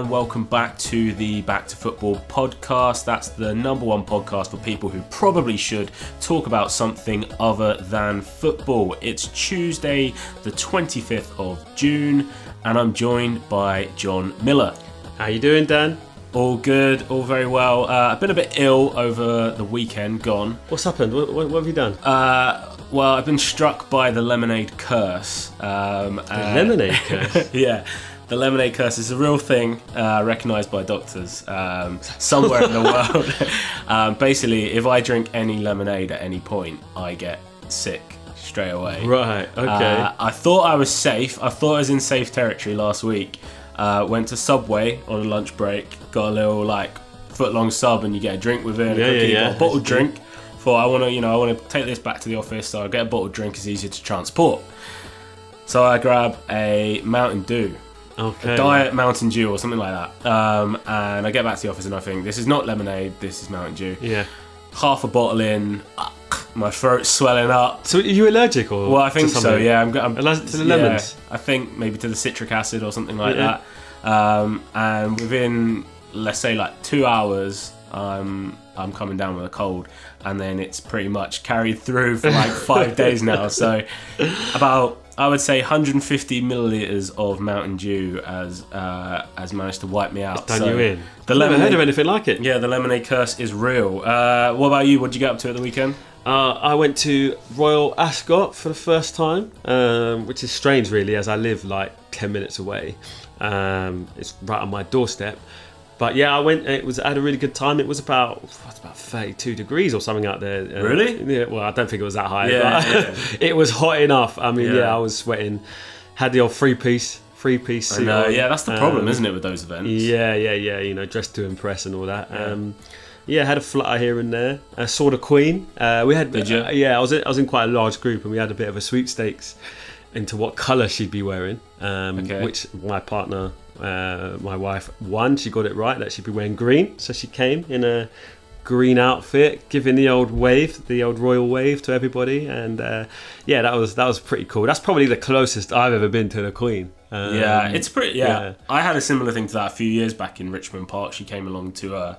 And welcome back to the Back to Football podcast. That's the number one podcast for people who probably should talk about something other than football. It's Tuesday, the 25th of June, and I'm joined by John Miller. How you doing, Dan? All good, all very well. Uh, I've been a bit ill over the weekend gone. What's happened? What, what, what have you done? Uh, well, I've been struck by the lemonade curse. Um, the lemonade curse? yeah. The lemonade curse is a real thing, uh, recognised by doctors um, somewhere in the world. um, basically, if I drink any lemonade at any point, I get sick straight away. Right, okay. Uh, I thought I was safe. I thought I was in safe territory last week. Uh, went to Subway on a lunch break, got a little like foot long sub, and you get a drink with it, Yeah, a yeah, cookie, yeah. a bottled drink. Thought I want to, you know, I want to take this back to the office, so I get a bottled drink. It's easier to transport. So I grab a Mountain Dew, okay. Diet Mountain Dew or something like that, um, and I get back to the office and I think this is not lemonade, this is Mountain Dew. Yeah. Half a bottle in, my throat's swelling up. So are you allergic or? Well, I think so. Yeah, I'm, I'm Allergic to the yeah, lemons? I think maybe to the citric acid or something like Yeah. that. Um, and within, let's say, like two hours, um, I'm coming down with a cold, and then it's pretty much carried through for like five days now. So about. I would say 150 milliliters of Mountain Dew has uh, has managed to wipe me out. It's Done So you in. The I've never heard lemonade, of anything like it. yeah, the lemonade curse is real. Uh, what about you? What did you get up to at the weekend? Uh, I went to Royal Ascot for the first time, um, which is strange, really, as I live like 10 minutes away. Um, it's right on my doorstep. But yeah, I went. It was I had a really good time. It was about what's about 32 degrees or something out there. Uh, Really? Yeah. Well, I don't think it was that high. Yeah, but yeah. it was hot enough. I mean, yeah. Yeah. I was sweating. Had the old three piece, three piece I suit. know, on. yeah, that's the problem, Um, isn't it, with those events? yeah, yeah, yeah. You know, dressed to impress and all that. Um, yeah, had a flutter here and there. I saw the Queen. Uh, we had. Did you? uh, yeah, I was. In, I was in quite a large group, and we had a bit of a sweepstakes into what colour she'd be wearing. Um, Okay. Which my partner, uh, my wife, won. She got it right that she'd be wearing green, so she came in a green outfit, giving the old wave, the old royal wave to everybody, and uh, yeah, that was that was pretty cool. That's probably the closest I've ever been to the Queen. Um, Yeah, it's pretty. Yeah. yeah. I had a similar thing to that a few years back in Richmond Park. She came along to uh,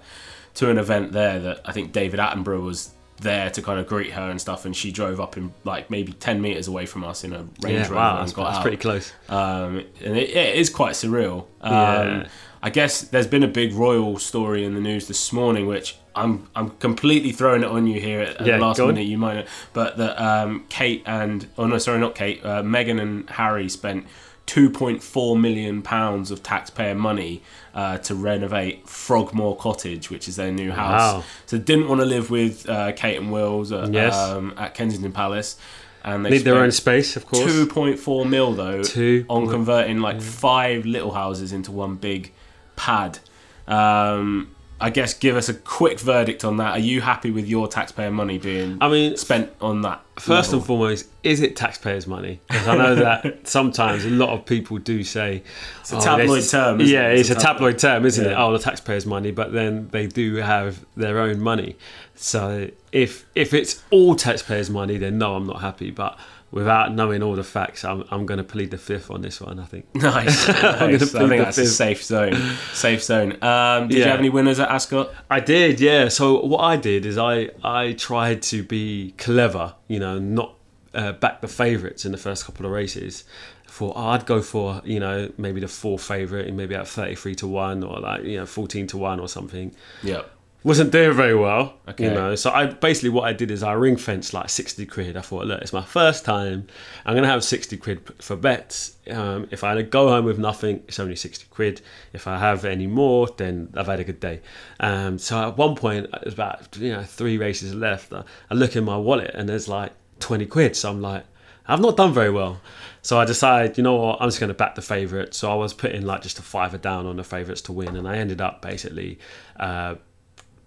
to an event there that I think David Attenborough was there to kind of greet her and stuff, and she drove up in like maybe ten meters away from us in a Range yeah. Rover Wow, that's, got that's out. pretty close. Um, and it, it is quite surreal. Um, Yeah. I guess there's been a big royal story in the news this morning, which I'm I'm completely throwing it on you here at, at Yeah, the last minute. You might, know, but that um, Kate and oh no, sorry, not Kate. Uh, Meghan and Harry spent 2.4 million pounds of taxpayer money uh, to renovate Frogmore Cottage, which is their new house. Wow. So didn't want to live with uh, Kate and Wills at, Yes. um, at Kensington Palace, and they Need their own space, of course. 2.4 mil though Two. on converting like five little houses into one big pad. Um, I guess give us a quick verdict on that. Are you happy with your taxpayer money being I mean, spent on that? First level? and foremost, is it taxpayers' money? Because I know that sometimes a lot of people do say it's a tabloid oh, term, isn't yeah, it? it's, It's a a tabloid term, isn't it? Yeah. Oh, the taxpayers' money, but then they do have their own money. So if if it's all taxpayers' money, then no, I'm not happy. But without knowing all the facts, I'm, I'm going to plead the fifth on this one. I think. nice. nice. I think that's a safe zone. Safe zone. Um, did you have any winners at Ascot? I did, yeah. So what I did is I I tried to be clever, you know, not uh, back the favourites in the first couple of races. For oh, I'd go for you know maybe the fourth favourite and maybe at thirty three to one or like you know fourteen to one or something. Yeah. Wasn't doing very well, Okay. you know. So I basically what I did is I ring fenced like sixty quid. I thought, look, it's my first time. I'm gonna have sixty quid for bets. Um, if I go home with nothing, it's only sixty quid. If I have any more, then I've had a good day. Um, so at one point, it was about you know three races left. I, I look in my wallet and there's like twenty quid. So I'm like, I've not done very well. So I decided, you know what, I'm just going to back the favourite. So I was putting like just a fiver down on the favourites to win, and I ended up basically uh,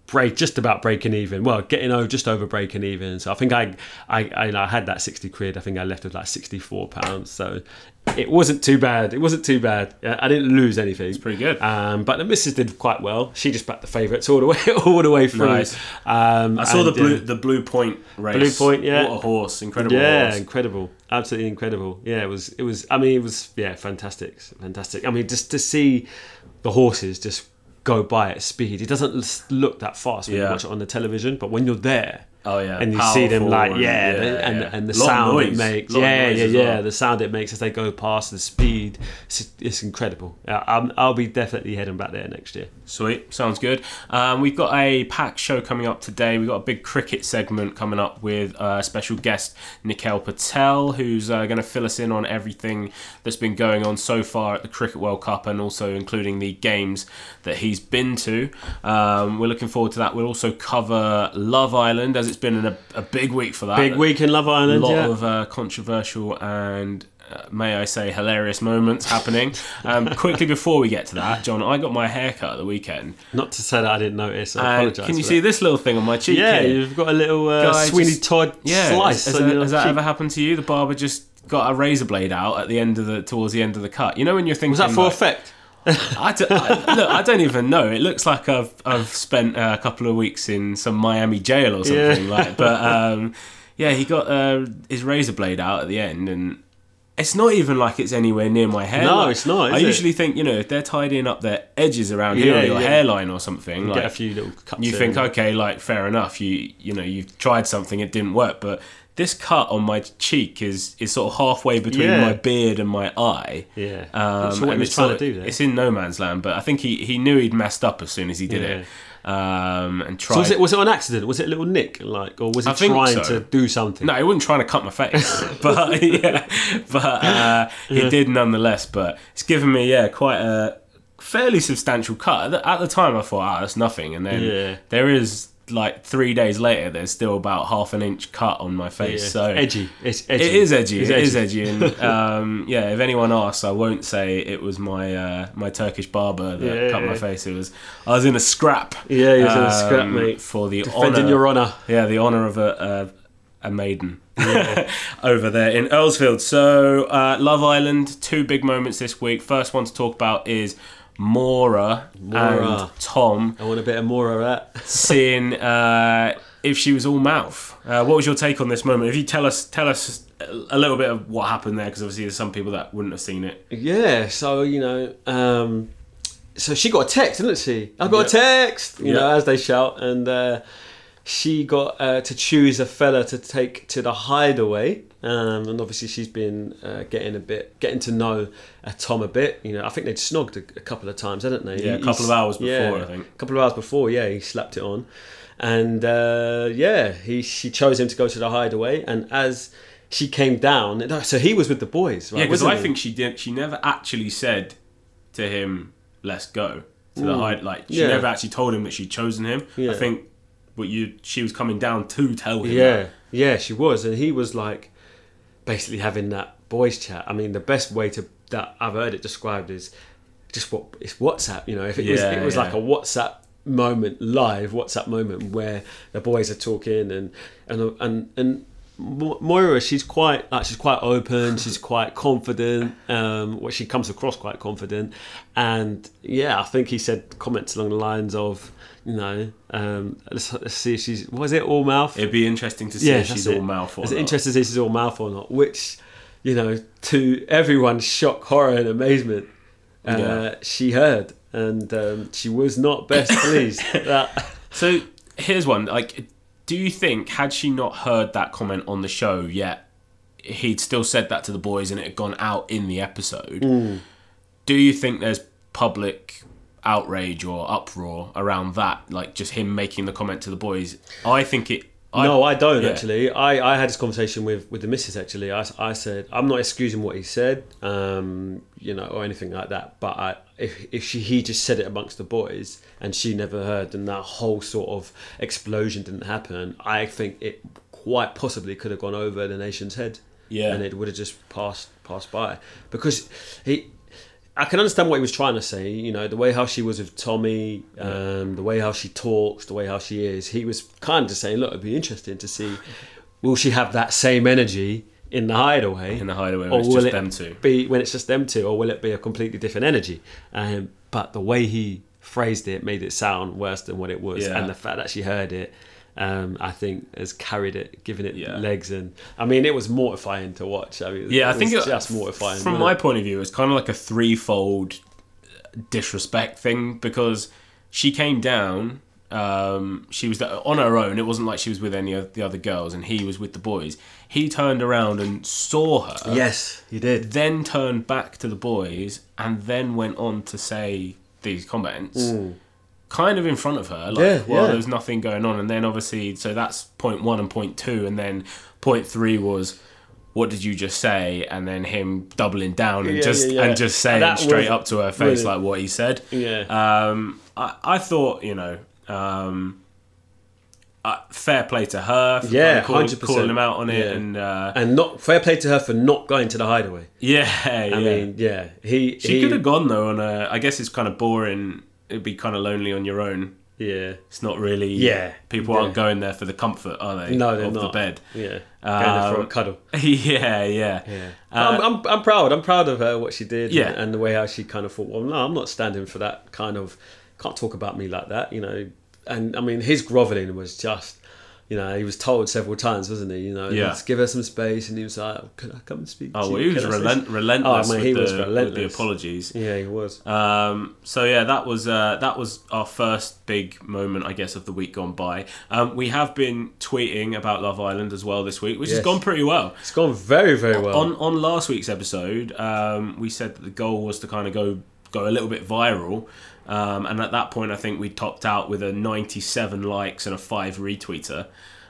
break just about breaking even. Well, getting over just over breaking even. So I think I I, I, I had that sixty quid. I think I left with like sixty four pounds. So it wasn't too bad. It wasn't too bad. Uh, I didn't lose anything. It's pretty good. Um, but the missus did quite well. She just backed the favourites all the way all the way through. Nice. Um, I saw the blue uh, the blue point race. Blue Point, yeah. What a horse! Incredible yeah, horse. incredible. absolutely incredible. Yeah, it was. It was. I mean, it was. Yeah, fantastic, fantastic. I mean, just to see the horses just go by at speed. It doesn't look that fast when you watch it on the television, but when you're there. Oh yeah, And you see them Powerful like and- yeah, the- and yeah. and the sound it makes, yeah, yeah, yeah, well. the sound it makes as they go past, the speed, it's, it's incredible. I'm, I'll be definitely heading back there next year. Sweet, sounds good. Um, we've got a pack show coming up today. We've got a big cricket segment coming up with uh, special guest Nikhil Patel, who's uh, going to fill us in on everything that's been going on so far at the Cricket World Cup and also including the games that he's been to. Um, we're looking forward to that. We'll also cover Love Island as it's been a, a big week for that. Big week in Love Island. A lot yeah. of uh, controversial and. Uh, may I say hilarious moments happening? Um, quickly before we get to that, John, I got my haircut at the weekend. Not to say that I didn't notice. I apologise. can you see that. this little thing on my cheek? Yeah, here? you've got a little uh, Guy Sweeney just- Todd yeah. slice. Has, on that, has that ever happened to you? The barber just got a razor blade out at the end of the towards the end of the cut. You know when you're thinking Was that for like, effect? I, don't, I, look, I don't even know. It looks like I've I've spent a couple of weeks in some Miami jail or something Yeah. like. But um, yeah, he got uh, his razor blade out at the end, and it's not even like it's anywhere near my hair. No, it's not, I it? usually think you know if they're tidying up their edges around here or your yeah. hairline or something, like Get a few little cuts. you in. think okay like fair enough you you know you've tried something it didn't work but this cut on my cheek is is sort of halfway between Yeah. my beard and my eye Yeah. um, sure what he was it's trying sort to do there. it's in no man's land but I think he, he knew he'd messed up as soon as he did it um, and tried So was it was it an accident? Was it a little nick, like, or was he trying so. to do something? no, he wasn't trying to cut my face, but yeah, but uh, he did nonetheless. But it's given me yeah quite a fairly substantial cut. At the, at the time, I thought, ah, that's nothing, and then Yeah. there is like three days later, there's still about half an inch cut on my face. Yeah. So edgy. It's edgy. It is edgy. It's It is edgy, and um, yeah. If anyone asks, I won't say it was my uh, my Turkish barber that Yeah, cut my face. It was I was in a scrap. Yeah, he was in a scrap, um, mate. For the Defending honor, your honour. yeah, the honour of a a, a maiden over there in Earlsfield. So uh, Love Island, two big moments this week. First one to talk about is Maura, Maura. and Tom I want a bit of Mora that. seeing uh, if she was all mouth. Uh, what was your take on this moment? If you tell us tell us a little bit of what happened there, because obviously there's some people that wouldn't have seen it. Yeah, so you know, um, so she got a text, didn't she? I got a text, you know, as they shout, and uh, she got uh, to choose a fella to take to the hideaway. Um, and obviously, she's been uh, getting a bit, getting to know uh, Tom a bit. You know, I think they'd snogged a, a couple of times, hadn't they? Yeah, a couple of hours before, yeah, I think. A couple of hours before, yeah, he slapped it on, and uh, yeah, he she chose him to go to the hideaway, and as she came down, so he was with the boys, right? Yeah, because I he? think she did. She never actually said to him, "Let's go." To the hide, like she Yeah. never actually told him that she'd chosen him. Yeah. I think, what you she was coming down to tell him. Yeah, that. yeah, she was, and he was like basically having that boys chat. I mean, the best way to that I've heard it described is just what it's WhatsApp. You know, if it was it was yeah. like a WhatsApp moment, live WhatsApp moment where the boys are talking and and and and. Moira, she's quite like she's quite open. She's quite confident. Um, well, she comes across quite confident, and yeah, I think he said comments along the lines of, you know, um, let's, let's see if she's was it all mouth? It'd be interesting to see if she's that's all mouth or It's not. interesting to see if she's all mouth or not, which, you know, to everyone's shock, horror, and amazement, uh, Yeah. she heard, and um, she was not best pleased. that, So here's one. Like, do you think had she not heard that comment on the show yet, he'd still said that to the boys and it had gone out in the episode? Hmm. Do you think there's public outrage or uproar around that? Like just him making the comment to the boys. I think it. I, no, I don't yeah. actually. I, I had this conversation with, with the missus actually. I, I said I'm not excusing what he said, um, you know, or anything like that. But I, if if she he just said it amongst the boys and she never heard, and that whole sort of explosion didn't happen, I think it quite possibly could have gone over the nation's head. Yeah. and it would have just passed passed by because he. I can understand what he was trying to say. You know, the way how she was with Tommy, um, the way how she talks, the way how she is. He was kind of saying, "Look, it'd be interesting to see, will she have that same energy in the hideaway, In the hideaway, or it's will just it them two. be when it's just them two, or will it be a completely different energy?" Um, but the way he phrased it made it sound worse than what it was, Yeah. and the fact that she heard it, um, I think has carried it, given it Yeah. legs, and I mean, it was mortifying to watch. I mean, Yeah, it I think was it, just mortifying. From my it? point of view, it's kind of like a threefold disrespect thing because she came down. Um, she was on her own. It wasn't like she was with any of the other girls, and he was with the boys. He turned around and saw her. yes, he did. Then turned back to the boys, and then went on to say these comments. Kind of in front of her, like. Yeah, well, yeah. there's nothing going on, and then obviously, so that's point one and point two, and then point three was, what did you just say? And then him doubling down and Yeah, just and just saying That straight up to her face brilliant. like what he said. Yeah. Um, I, I thought, you know, um, uh, fair play to her for Yeah, kind of calling, 100%. calling him out on it, Yeah. and uh, and not fair play to her for not going to the hideaway. yeah, I yeah. mean, yeah, he She he, could have gone though on a. I guess it's kind of boring. It'd be kind of lonely on your own. Yeah, It's not really. Yeah. People aren't going there for the comfort, are they? no, they're of not. the bed. Yeah, going there for a Um, cuddle. yeah, yeah. Yeah, Uh, I'm, I'm, I'm proud. I'm proud of her what she did. Yeah. and, and the way how she kind of thought. Well, no, I'm not standing for that kind of. Can't talk about me like that, you know. And I mean, his groveling was just. You know, he was told several times, wasn't he? You know, Yeah. let's give her some space, and he was like, oh, "Can I come and speak?" Oh, to well, you? he was I relent- relentless, Oh, man, with, he the, was with the relentless. apologies. Yeah, he was. Um, so yeah, that was uh, that was our first big moment, I guess, of the week gone by. Um, we have been tweeting about Love Island as well this week, which has gone pretty well. It's gone very, very well. On on last week's episode, um, we said that the goal was to kind of go go a little bit viral, um, and at that point, I think we topped out with a 97 likes and a five retweeter.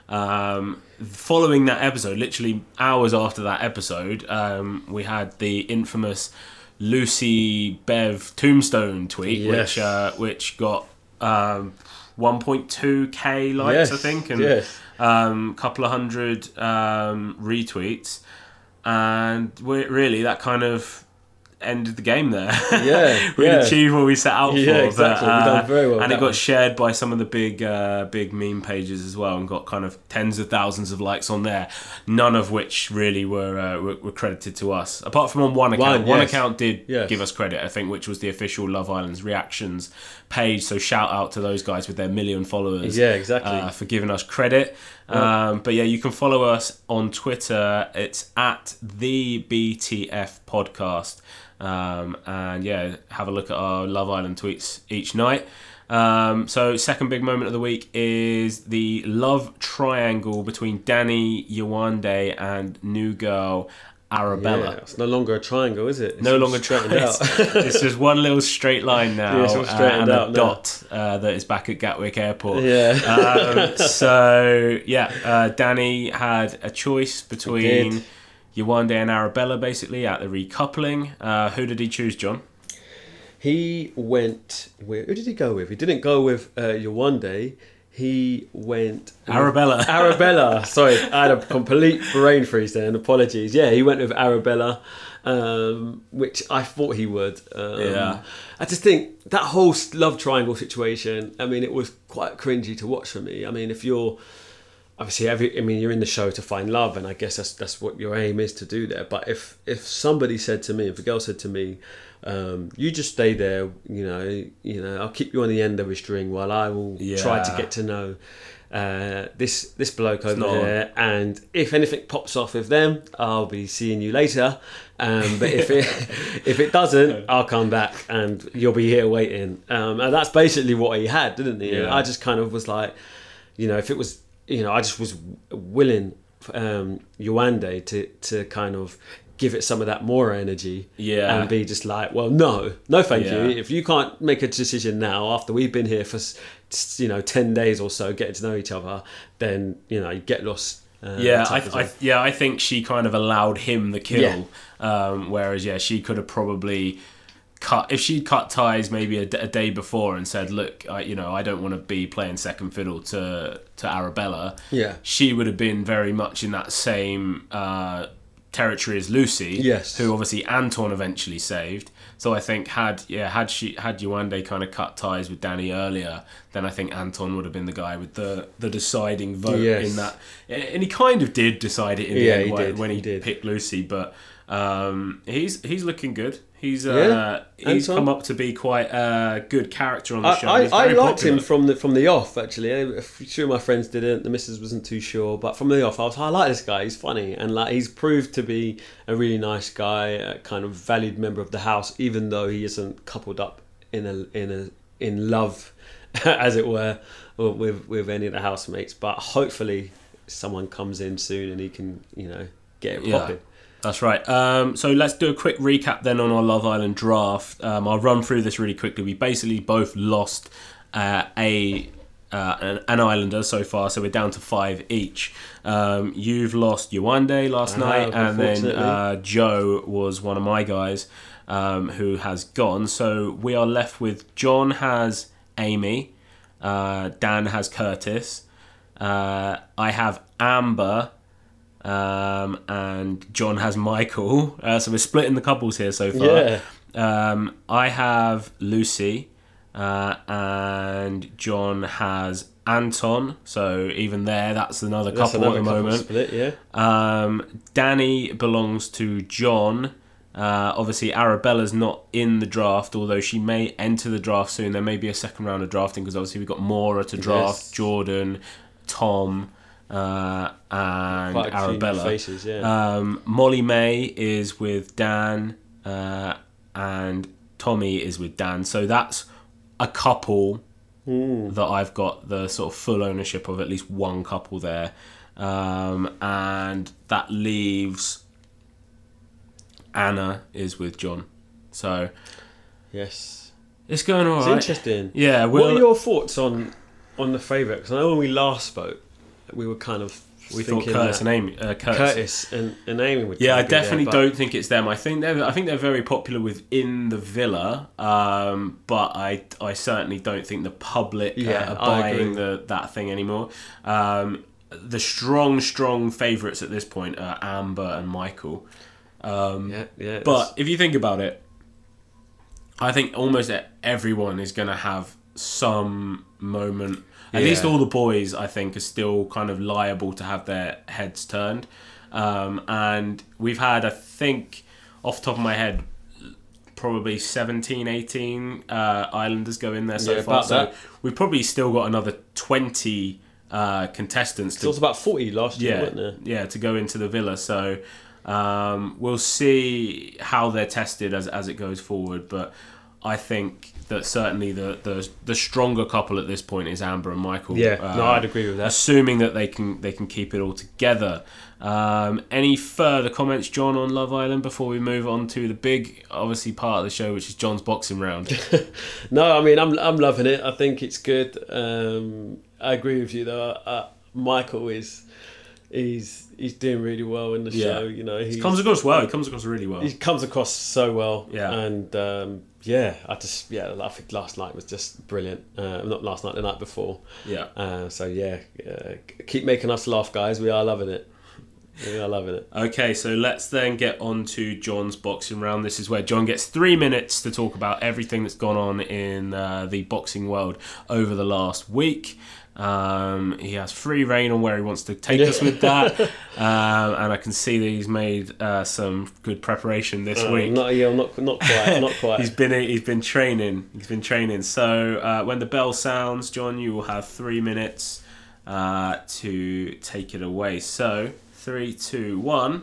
Um, following that episode, literally hours after that episode, um, we had the infamous Lucy Bev Tombstone tweet, Yes. which uh, which got um, 1.2k likes, Yes, I think, and yes. um, couple of hundred um, retweets, and really that kind of ended the game there. Yeah, we yeah. achieved what we set out Yeah, for. exactly. But, We've done uh, very well and it got one. shared by some of the big, uh, big meme pages as well, and got kind of tens of thousands of likes on there. None of which really were uh, were, were credited to us, apart from on one account. One, One, yes. account did Yes. give us credit, I think, which was the official Love Island's reactions page. So shout out to those guys with their million followers Yeah, exactly. uh, for giving us credit. Um, but yeah, you can follow us on Twitter. It's at the BTF podcast. Um, and yeah, have a look at our Love Island tweets each night. Um, so, second big moment of the week is the love triangle between Danny Yewande and new girl Arabella. Yeah, it's no longer a triangle, is it? It's No longer out. It's just one little straight line now, Yeah, uh, and a now. dot uh, that is back at Gatwick Airport. yeah. Um, so yeah, uh, Danny had a choice between. Yewande and Arabella, basically at the recoupling. Uh, who did he choose, John? He went with. Who did he go with? He didn't go with uh, Yewande. He went. Arabella. Arabella. Sorry, I had a complete brain freeze there, and apologies. Yeah, he went with Arabella, um, which I thought he would. Um, Yeah. I just think that whole love triangle situation. I mean, it was quite cringy to watch for me. I mean, if you're obviously every, I mean, you're in the show to find love, and I guess that's that's what your aim is to do there. But if if somebody said to me, if a girl said to me, um, "You just stay there," you know, you know, I'll keep you on the end of a string while I will try to get to know uh, this this bloke over not- here, and if anything pops off with them, I'll be seeing you later. Um, but if it if it doesn't, I'll come back and you'll be here waiting. Um, and that's basically what he had, didn't he? Yeah. I just kind of was like, you know, if it was, you know, I just was willing um, Yewande to to kind of give it some of that more energy Yeah. and be just like well no no thank Yeah. you if you can't make a decision now after we've been here for you know 10 days or so getting to know each other then you know you get lost uh, Yeah, I, I, yeah, I think she kind of allowed him the kill. Yeah. Um, whereas, yeah, she could have probably cut if she'd cut ties maybe a, d- a day before and said, "Look, I, you know, I don't want to be playing second fiddle to to Arabella." Yeah. she would have been very much in that same uh, territory as Lucy. Yes. who obviously Anton eventually saved. So I think had yeah had she had Yewande kind of cut ties with Danny earlier, then I think Anton would have been the guy with the the deciding vote Yes. in that and he kind of did decide it in the Yeah, end he when, he, he did. picked Lucy. But Um, he's he's looking good. He's uh, Yeah, he's Anton? come up to be quite a good character on the I, show. I, I liked him from the from the off actually. A few of my friends didn't. The missus wasn't too sure, but from the off, I was I like this guy. He's funny and like he's proved to be a really nice guy, a kind of valued member of the house, even though he isn't coupled up in a in a in love, as it were, with with any of the housemates. But hopefully, someone comes in soon and he can you know get it Yeah. popping. That's right. Um, so let's do a quick recap then on our Love Island draft. Um, I'll run through this really quickly. We basically both lost uh, a uh, an, an Islander so far, so we're down to five each. Um, you've lost Yewande last I night, and then uh, Joe was one of my guys um, who has gone. So we are left with John has Amy, uh, Dan has Curtis, uh, I have Amber, um, and John has Michael. Uh, so we're splitting the couples here so far. Yeah. Um, I have Lucy, uh, and John has Anton. So even there, that's another That's couple another at the couple moment. split, yeah. Um, Danny belongs to John. Uh, obviously, Arabella's not in the draft, although she may enter the draft soon. There may be a second round of drafting because obviously we've got Maura to draft, Yes. Jordan, Tom, uh, and Quite a few new Arabella. faces, yeah. Um, Molly-Mae is with Dan, uh, and Tommy is with Dan. So that's a couple Hmm. that I've got the sort of full ownership of at least one couple there. Um, and that leaves Anna is with John. So yes. it's going all It's right. interesting. Yeah, What we'll, are your thoughts on on the favourite? Because I know when we last spoke, we were kind of we thought Curtis and Amy. Uh, Curtis. Curtis and, and Amy would. Yeah, I there, definitely but- don't think it's them. I think they're I think they're very popular within the villa, um, but I I certainly don't think the public Yeah, uh, are buying the that thing anymore. Um, the strong strong favourites at this point are Amber and Michael. Um, Yeah, yeah. But if you think about it, I think almost everyone is going to have some moment. At Yeah. least all the boys, I think, are still kind of liable to have their heads turned. Um, and we've had, I think, off the top of my head, probably 17, 18 uh, Islanders go in there so Yeah, far. So that. we've probably still got another 20 uh, contestants it was about forty last year, yeah, wasn't there? yeah, to go into the villa. So um, we'll see how they're tested as as it goes forward. But I think that certainly the the, the stronger couple at this point is Amber and Michael. Yeah, Uh, no, I'd agree with that. Assuming that they can they can keep it all together. Um, any further comments, John, on Love Island before we move on to the big, obviously part of the show, which is John's boxing round? No, I mean I'm I'm loving it. I think it's good. Um, I agree with you though. Uh, Michael is he's he's doing really well in the Yeah. show. You know, he He comes across well. He comes across really well. he comes across so well. Yeah. and um, yeah, I just yeah, I think last night was just brilliant. Uh, not last night, the night before. Yeah. Uh, so yeah, uh, keep making us laugh, guys. We are loving it. We are loving it. Okay, so let's then get on to John's boxing round. This is where John gets three minutes to talk about everything that's gone on in uh, the boxing world over the last week. Um, he has free reign on where he wants to take us with that, um, and I can see that he's made uh, some good preparation this Uh, week. not yeah, not not quite, not quite. He's been he's been training. He's been training. So uh, when the bell sounds, John, you will have three minutes uh, to take it away. So three, two, one.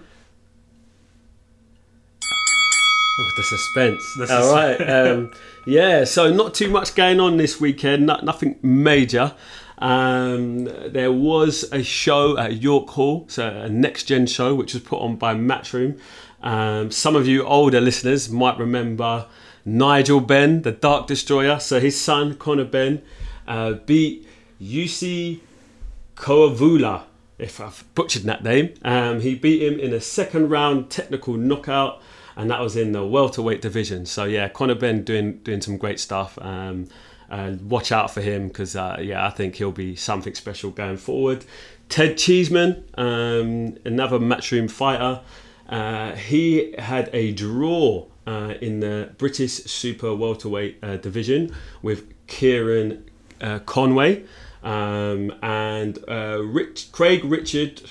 Oh, the suspense. The All sus- right. Um, yeah. So not too much going on this weekend. Not, nothing major. Um, there was a show at York Hall, so a next gen show, which was put on by Matchroom. Um, some of you older listeners might remember Nigel Benn, the Dark Destroyer. So his son Conor Benn uh, beat Jussi Koivula, if I've butchered that name. Um, he beat him in a second round technical knockout, and that was in the welterweight division. So yeah, Conor Benn doing doing some great stuff. Um, watch out for him because uh, yeah, I think he'll be something special going forward. Ted Cheeseman, um, another matchroom fighter. Uh, he had a draw uh, in the British Super Welterweight uh, division with Kieran uh, Conway um, and Rich, Craig Richard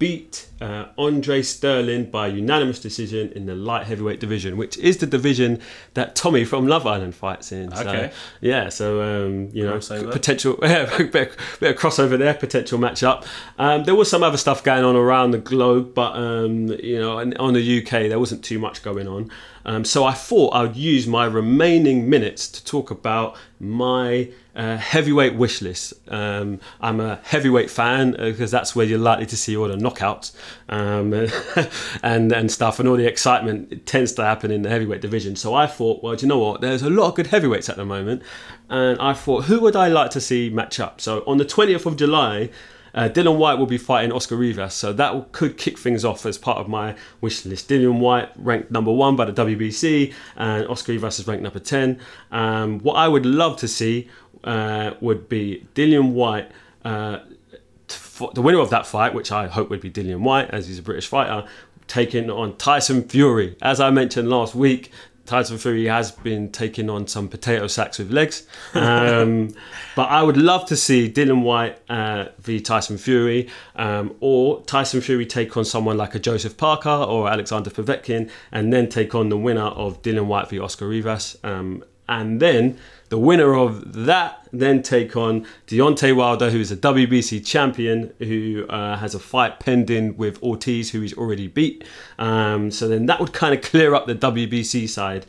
beat uh, Andre Sterling by unanimous decision in the light heavyweight division, which is the division that Tommy from Love Island fights in. So, Okay. yeah, so um, you know, Crossover. potential yeah, bit, of, bit of crossover there, potential matchup. Um, there was some other stuff going on around the globe, but um, you know, on the UK there wasn't too much going on. Um, so I thought I would use my remaining minutes to talk about my uh, heavyweight wish list. Um, I'm a heavyweight fan uh, because that's where you're likely to see all the knockouts um, and and stuff, and all the excitement it tends to happen in the heavyweight division. So I thought, well, do you know what? There's a lot of good heavyweights at the moment, and I thought, who would I like to see match up? So on the 20th of July. Uh, Dillian Whyte will be fighting Oscar Rivas, so that could kick things off as part of my wish list. Dillian Whyte ranked number one by the WBC, and Oscar Rivas is ranked number 10. Um, what I would love to see uh, would be Dillian Whyte, uh, the winner of that fight, which I hope would be Dillian Whyte, as he's a British fighter, taking on Tyson Fury. As I mentioned last week, Tyson Fury has been taking on some potato sacks with legs. Um, but I would love to see Dillian Whyte uh, v Tyson Fury, um, or Tyson Fury take on someone like a Joseph Parker or Alexander Povetkin, and then take on the winner of Dillian Whyte v Oscar Rivas. Um, and then the winner of that then take on Deontay Wilder, who is a WBC champion, who uh, has a fight pending with Ortiz, who he's already beat. Um, so then that would kind of clear up the WBC side.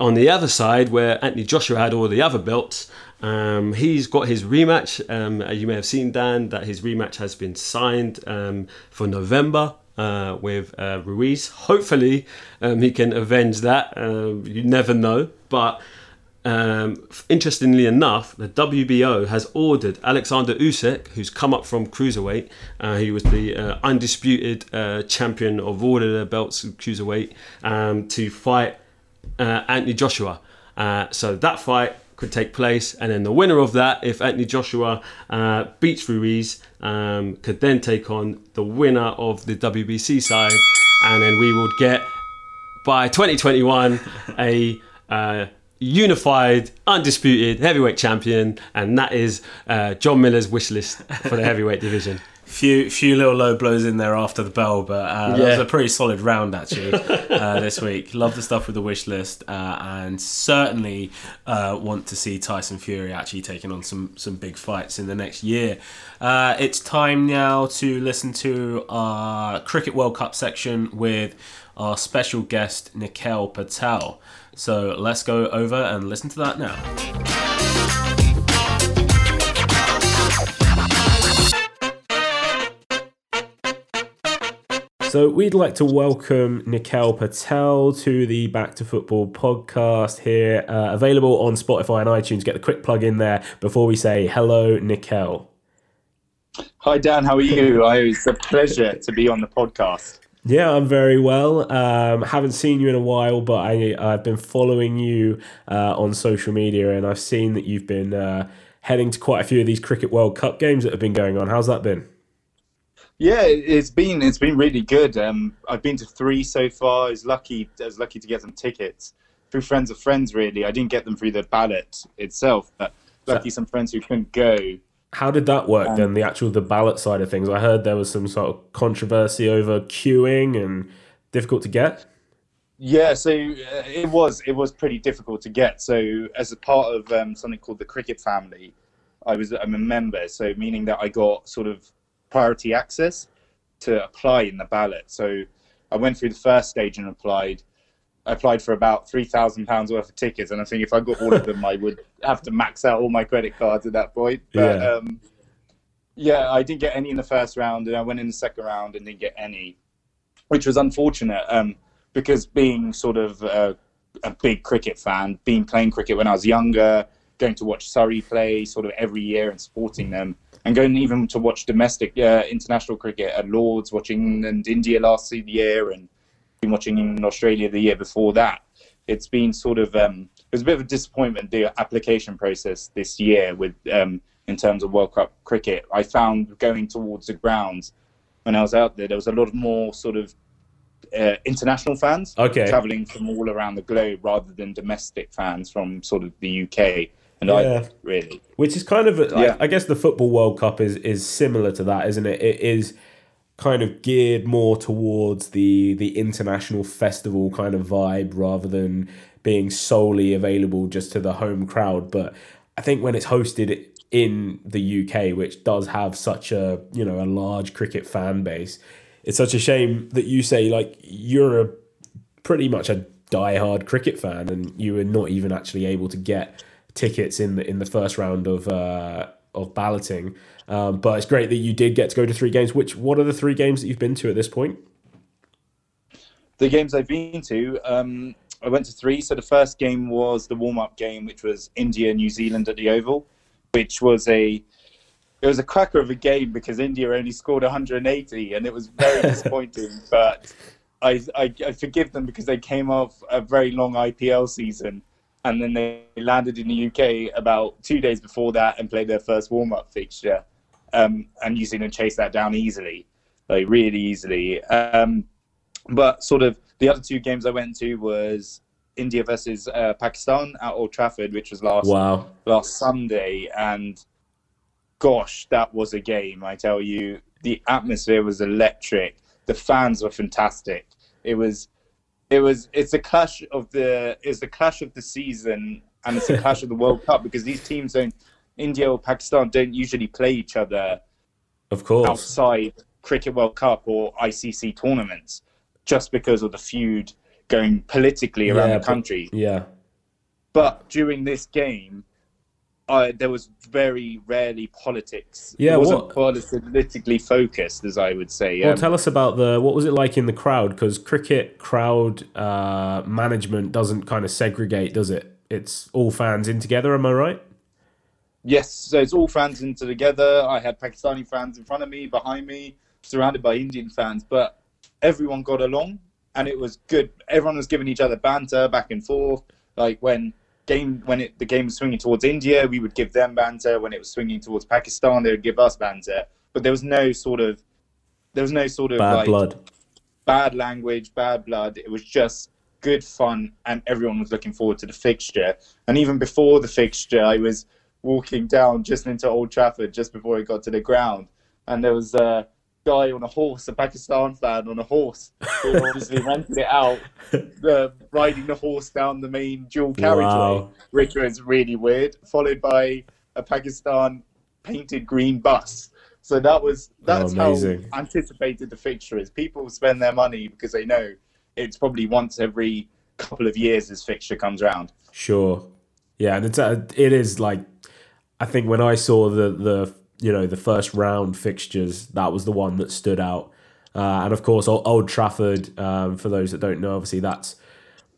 On the other side, where Anthony Joshua had all the other belts, um, he's got his rematch. Um, you may have seen, Dan, that his rematch has been signed um, for November uh, with uh, Ruiz. Hopefully, um, he can avenge that. Um, you never know. But um, interestingly enough, the WBO has ordered Alexander Usyk, who's come up from cruiserweight. Uh, he was the uh, undisputed uh, champion of all of the belts of cruiserweight um, to fight uh, Anthony Joshua. Uh, so that fight could take place, and then the winner of that, if Anthony Joshua uh, beats Ruiz, um, could then take on the winner of the WBC side, and then we would get by 2021 a unified, undisputed heavyweight champion, and that is uh, John Miller's wish list for the heavyweight division. Few few little low blows in there after the bell, but uh, that was a pretty solid round actually uh, this week. Love the stuff with the wish list, uh, and certainly uh, want to see Tyson Fury actually taking on some some big fights in the next year. Uh, it's time now to listen to our Cricket World Cup section with our special guest Nikhil Patel. So let's go over and listen to that now. So we'd like to welcome Nikhil Patel to the Back to Football podcast here, uh, available on Spotify and iTunes. Get the quick plug in there before we say hello, Nikhil. Hi Dan, how are you? It's a pleasure to be on the podcast. Yeah, I'm very well. Um, haven't seen you in a while, but I, I've been following you uh, on social media, and I've seen that you've been uh, heading to quite a few of these Cricket World Cup games that have been going on. How's that been? Yeah, it- it's been it's been really good. Um, I've been to three so far. I was lucky. I was lucky to get some tickets through friends of friends. Really, I didn't get them through the ballot itself, but lucky some friends who couldn't go. How did that work then? The actual the ballot side of things. I heard there was some sort of controversy over queuing and difficult to get. Yeah, so uh, it was it was pretty difficult to get. So as a part of um, something called the Cricket Family, I was I'm a member. So meaning that I got sort of priority access to apply in the ballot. So I went through the first stage and applied. I applied for about three thousand pounds worth of tickets, and I think if I got all of them, I would have to max out all my credit cards at that point. But Yeah. um, yeah, I didn't get any in the first round, and I went in the second round and didn't get any, which was unfortunate. Um, because being sort of a, a big cricket fan, being playing cricket when I was younger, going to watch Surrey play sort of every year and supporting them, and going even to watch domestic uh, international cricket at Lords, watching England, India last year, and been watching in Australia the year before that. It's been sort of um, it was a bit of a disappointment the application process this year with um, in terms of World Cup cricket. I found going towards the grounds when I was out there, there was a lot of more sort of uh, international fans Okay. traveling from all around the globe rather than domestic fans from sort of the UK and Yeah. Ireland, really. Which is kind of, I- Yeah. I guess, the football World Cup is is similar to that, isn't it? It is kind of geared more towards the the international festival kind of vibe rather than being solely available just to the home crowd. But I think when it's hosted in the UK, which does have such a you know a large cricket fan base, it's such a shame that you say like you're a pretty much a die-hard cricket fan and you were not even actually able to get tickets in the in the first round of uh, of balloting. Um, but it's great that you did get to go to three games. Which what are the three games that you've been to at this point? The games I've been to, um, I went to three. So the first game was the warm-up game, which was India New Zealand at the Oval, which was a it was a cracker of a game because India only scored 180, and it was very disappointing. but I, I, I forgive them because they came off a very long IPL season, and then they landed in the UK about two days before that and played their first warm-up fixture, um, and New Zealand chased that down easily, like really easily. Um, but sort of the other two games I went to was India versus uh, Pakistan at Old Trafford, which was last wow. last Sunday, and gosh, that was a game! I tell you, the atmosphere was electric. The fans were fantastic. It was, it was, it's a clash of the, it's the clash of the season, and it's a clash of the World Cup because these teams don't, India or Pakistan don't usually play each other, of course, outside Cricket World Cup or ICC tournaments, just because of the feud going politically around Yeah, the but- country. yeah, But during this game, I, there was very rarely politics. Yeah, it wasn't politically focused, as I would say. Well, Um, tell us about the what was it like in the crowd? Because cricket crowd uh, management doesn't kind of segregate, does it? It's all fans in together. Am I right? yes, so it's all fans into together. I had Pakistani fans in front of me, behind me, surrounded by Indian fans, but everyone got along, and it was good. Everyone was giving each other banter back and forth. Like when game when it the game was swinging towards India, we would give them banter. When it was swinging towards Pakistan, they would give us banter. But there was no sort of there was no sort of Bad like blood. bad language, bad blood. It was just good fun, and everyone was looking forward to the fixture. And even before the fixture, I was walking down just into Old Trafford just before I got to the ground, and there was a guy on a horse, a Pakistan fan on a horse, who obviously rented it out, uh, riding the horse down the main dual carriageway, Wow. which was really weird. Followed by a Pakistan painted green bus. So that was that's how amazing. anticipated the fixture is. People spend their money because they know it's probably once every couple of years this fixture comes around. Sure. Yeah, and it's uh, it is like I think when I saw the the you know the first round fixtures, that was the one that stood out. Uh, and of course, Old, Trafford. Um, for those that don't know, obviously that's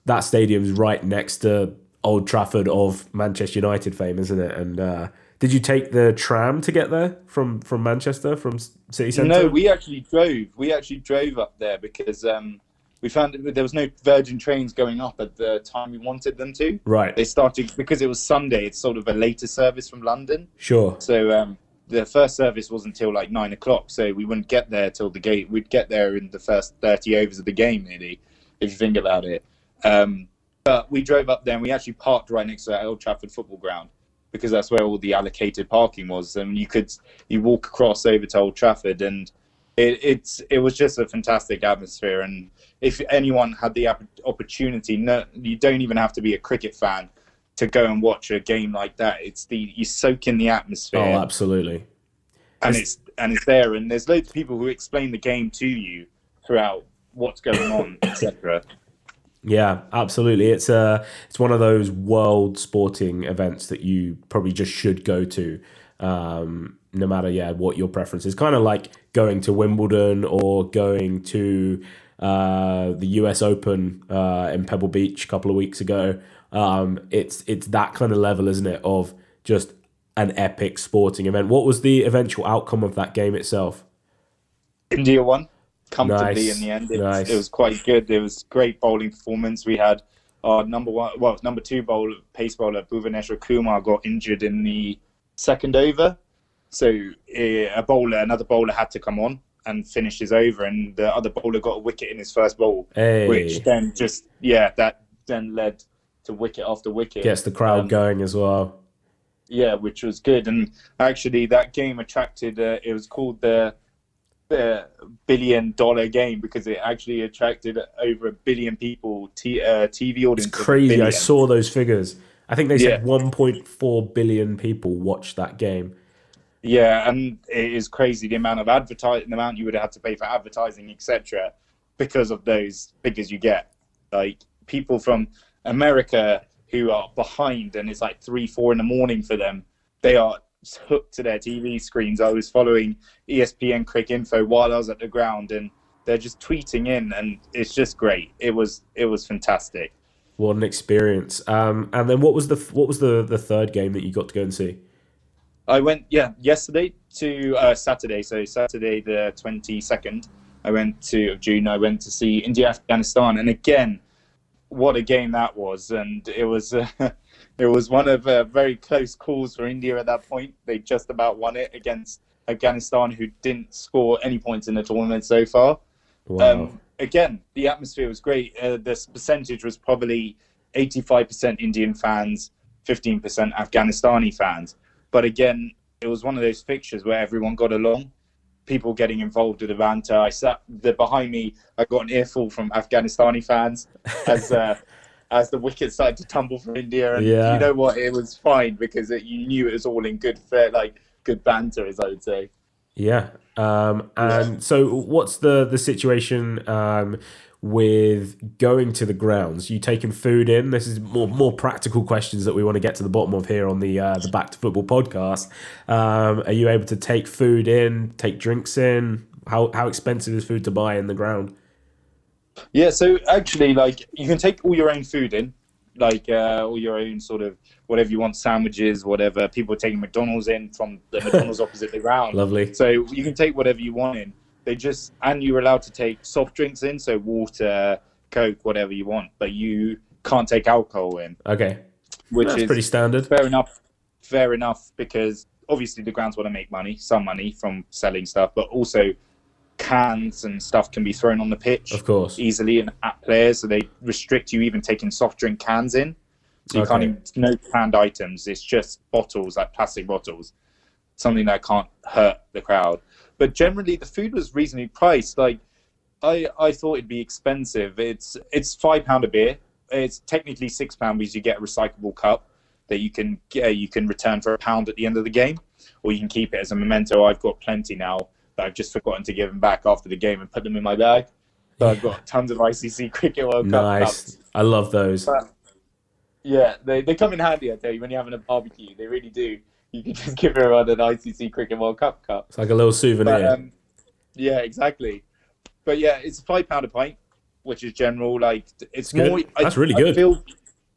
that stadium's right next to Old Trafford of Manchester United fame, isn't it? And uh, did you take the tram to get there from from Manchester from City Centre? No, we actually drove. We actually drove up there because um, we found that there was no Virgin trains going up at the time we wanted them to. right. They started because it was Sunday. It's sort of a later service from London. Sure. So um, the first service wasn't until like nine o'clock. So we wouldn't get there till the gate. We'd get there in the first thirty overs of the game, nearly, if you think about it. Um, but we drove up there and we actually parked right next to that Old Trafford football ground because that's where all the allocated parking was. And you could you walk across over to Old Trafford and it, it's it was just a fantastic atmosphere. And if anyone had the opportunity, no, you don't even have to be a cricket fan to go and watch a game like that. It's the you soak in the atmosphere Oh, absolutely. and it's and it's there and there's loads of people who explain the game to you throughout what's going on etc Yeah, absolutely. It's a it's one of those world sporting events that you probably just should go to, um, no matter yeah what your preference is. Kind of like going to Wimbledon or going to uh, the U.S. Open uh, in Pebble Beach a couple of weeks ago. Um, it's it's that kind of level, isn't it? Of just an epic sporting event. What was the eventual outcome of that game itself? india won comfortably Nice, in the end it, nice. was, it was quite good there was great bowling performance we had our number one well number two bowler pace bowler bhuvaneshwar kumar got injured in the second over so eh, a bowler another bowler had to come on and finish his over and the other bowler got a wicket in his first bowl Hey, which then just yeah that then led to wicket after wicket gets the crowd Um, going as well. Yeah, which was good, and actually that game attracted. Uh, it was called the uh, billion dollar game because it actually attracted over a billion people t- uh, TV audience. It's crazy. I saw those figures. I think they said Yeah. 1.4 billion people watched that game. Yeah, and it is crazy the amount of advertising, the amount you would have had to pay for advertising, etc., because of those figures you get. Like people from America who are behind, and it's like three, four in the morning for them. They are hooked to their TV screens. I was following ESPN Cricinfo while I was at the ground, and they're just tweeting in, and it's just great. It was it was fantastic. What an experience! Um, and then what was the what was the the third game that you got to go and see? I went, yeah, yesterday to uh, Saturday. So Saturday the twenty second, I went to of June. I went to see India Afghanistan, and again, what a game that was! And it was, uh, it was one of uh, very close calls for India at that point. They just about won it against Afghanistan, who didn't score any points in the tournament so far. Wow. Um, again, the atmosphere was great. Uh, this percentage was probably 85% Indian fans, 15% Afghanistani fans. But again, it was one of those fixtures where everyone got along, people getting involved with the banter. I sat the behind me. I got an earful from Afghanistani fans as uh, as the wicket started to tumble for India. And Yeah. you know what? It was fine because it, you knew it was all in good fair, like good banter, as I would say. Yeah. Um, and so, what's the the situation um, with going to the grounds? You taking food in? This is more more practical questions that we want to get to the bottom of here on the uh, the Back to Football podcast. Um, are you able to take food in, take drinks in? How how expensive is food to buy in the ground? Yeah, so actually, like you can take all your own food in, like uh, all your own sort of whatever you want, sandwiches, whatever. People are taking McDonald's in from the McDonald's opposite the ground. Lovely. So you can take whatever you want in. They just and you're allowed to take soft drinks in, so water, Coke, whatever you want, but you can't take alcohol in, Okay, which that's is pretty standard. fair enough. Fair enough, because obviously the grounds want to make money, some money from selling stuff, but also cans and stuff can be thrown on the pitch Of course. easily and at players, so they restrict you even taking soft drink cans in. So you can't even no canned items. It's just bottles, like plastic bottles, something that can't hurt the crowd. But generally, the food was reasonably priced. Like I, I thought it'd be expensive. It's it's five pound a beer. It's technically six pound because you get a recyclable cup that you can get, uh, you can return for a pound at the end of the game, or you can keep it as a memento. I've got plenty now that I've just forgotten to give them back after the game and put them in my bag. So I've got tons of ICC Cricket World Cup Nice. I love those. But, yeah, they, they come in handy, I tell you, when you're having a barbecue. They really do. You could just give everyone an ICC Cricket World Cup cup. It's like a little souvenir. But, um, yeah, exactly. But yeah, it's five pound a pint, which is general. Like it's good. more. That's really I good. Feel,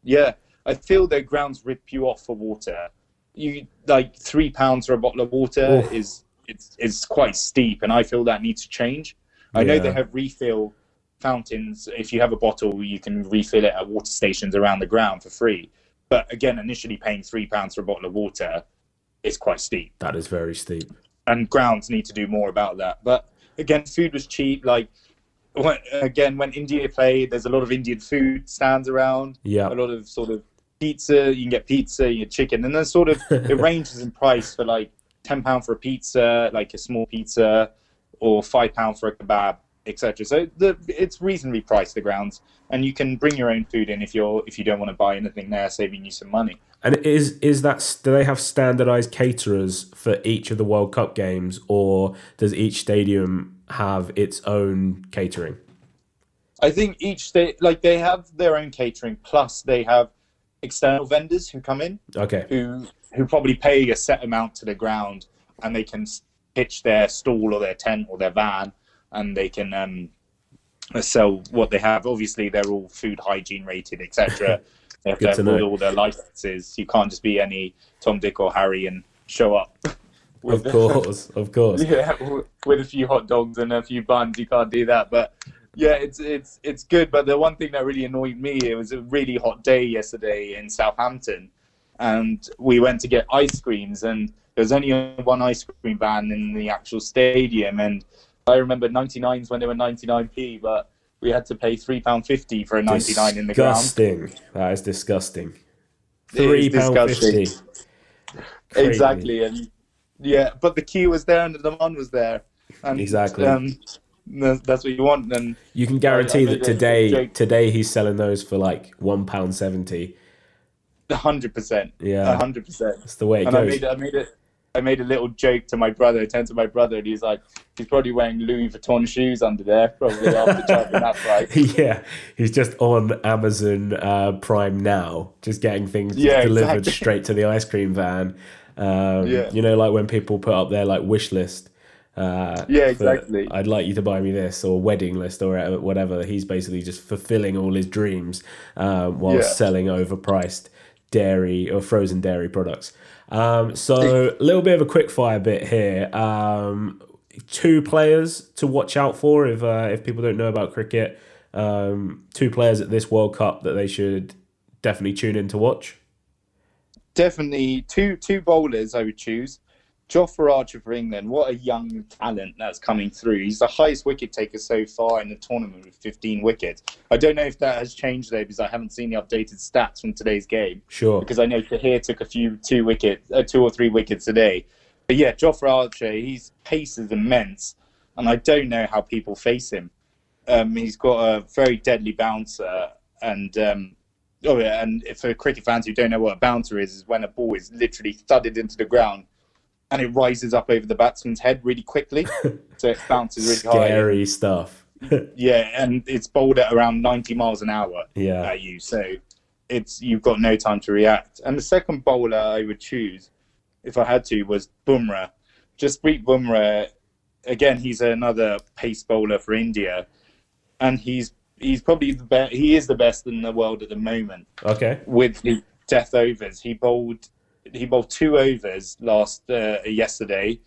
yeah, I feel their grounds rip you off for water. You like three pounds for a bottle of water Oof. is it's it's quite steep, and I feel that needs to change. I know they have refill fountains. If you have a bottle, you can refill it at water stations around the ground for free. But again, initially paying three pounds for a bottle of water is quite steep that is very steep. and grounds need to do more about that. But again, food was cheap. Like when, again, when India played, there's a lot of Indian food stands around. Yeah. A lot of sort of pizza. You can get pizza, you get chicken, and then sort of it ranges in price for like ten pound for a pizza, like a small pizza, or five pound for a kebab, etc. So the, it's reasonably priced the grounds, and you can bring your own food in if you're if you don't want to buy anything there, saving you some money. And is is that do they have standardized caterers for each of the World Cup games, or does each stadium have its own catering? I think each state, like they have their own catering, plus they have external vendors who come in Okay, who who probably pay a set amount to the ground, and they can pitch their stall or their tent or their van, and they can um, sell what they have. Obviously, they're all food hygiene rated, etc. they have Good to have all, their licenses. You can't just be any Tom, Dick, or Harry and show up. of course, of course. yeah, with a few hot dogs and a few buns. You can't do that, but yeah, it's it's it's good. But the one thing that really annoyed me, it was a really hot day yesterday in Southampton, and we went to get ice creams, and there was only one ice cream van in the actual stadium, and I remember 99s when they were 99p, but we had to pay three pound fifty for a 99 in the ground. Disgusting. That is disgusting. Three pound fifty. Exactly, and yeah, but the queue was there and the demand was there. And, Exactly. Um, that's what you want. And You can guarantee I that today joke. today he's selling those for like one pound seventy. hundred percent. Yeah. hundred percent. That's the way it And I goes. made I made it. I made a little joke to my brother. I turned to my brother, and he's like, he's probably wearing Louis Vuitton shoes under there, probably after charging that price. yeah, he's just on Amazon uh, Prime now, just getting things Yeah, delivered exactly. straight to the ice cream van. Um, Yeah. You know, like when people put up their like wish list. Uh, Yeah, for, exactly. I'd like you to buy me this or wedding list or whatever. He's basically just fulfilling all his dreams um, while Yeah. selling overpriced dairy or frozen dairy products. Um, so a little bit of a quick fire bit here. Um, two players to watch out for if uh, if people don't know about cricket. Um, two players at this World Cup that they should definitely tune in to watch. Definitely two two bowlers I would choose. Jofra Archer for England. What a young talent that's coming through. He's the highest wicket taker so far in the tournament with 15 wickets. I don't know if that has changed though because I haven't seen the updated stats from today's game. Sure. because I know Tahir took a few two wickets, uh, two or three wickets today. But yeah, Jofra Archer, his pace is immense, and I don't know how people face him. Um, he's got a very deadly bouncer, and um, oh yeah, and for cricket fans who don't know what a bouncer is, is when a ball is literally thudded into the ground, and it rises up over the batsman's head really quickly, so it bounces really high. Scary stuff. Yeah, and it's bowled at around 90 miles an hour yeah. at you. So it's you've got no time to react. And the second bowler I would choose, if I had to, was Bumrah. Jasprit Bumrah. Again, he's another pace bowler for India, and he's he's probably the best. He is the best in the world at the moment Okay. with the death overs. He bowled he bowled two overs last uh, yesterday,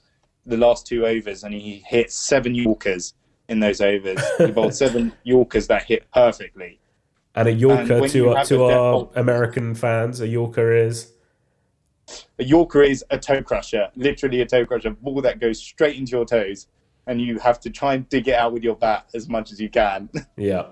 the last two overs, and he hit seven Yorkers in those overs. he bowled seven Yorkers that hit perfectly. And a Yorker when to our, to our bowl- American fans, a Yorker is A Yorker is a toe crusher, literally a toe crusher, ball that goes straight into your toes, and you have to try and dig it out with your bat as much as you can. yeah.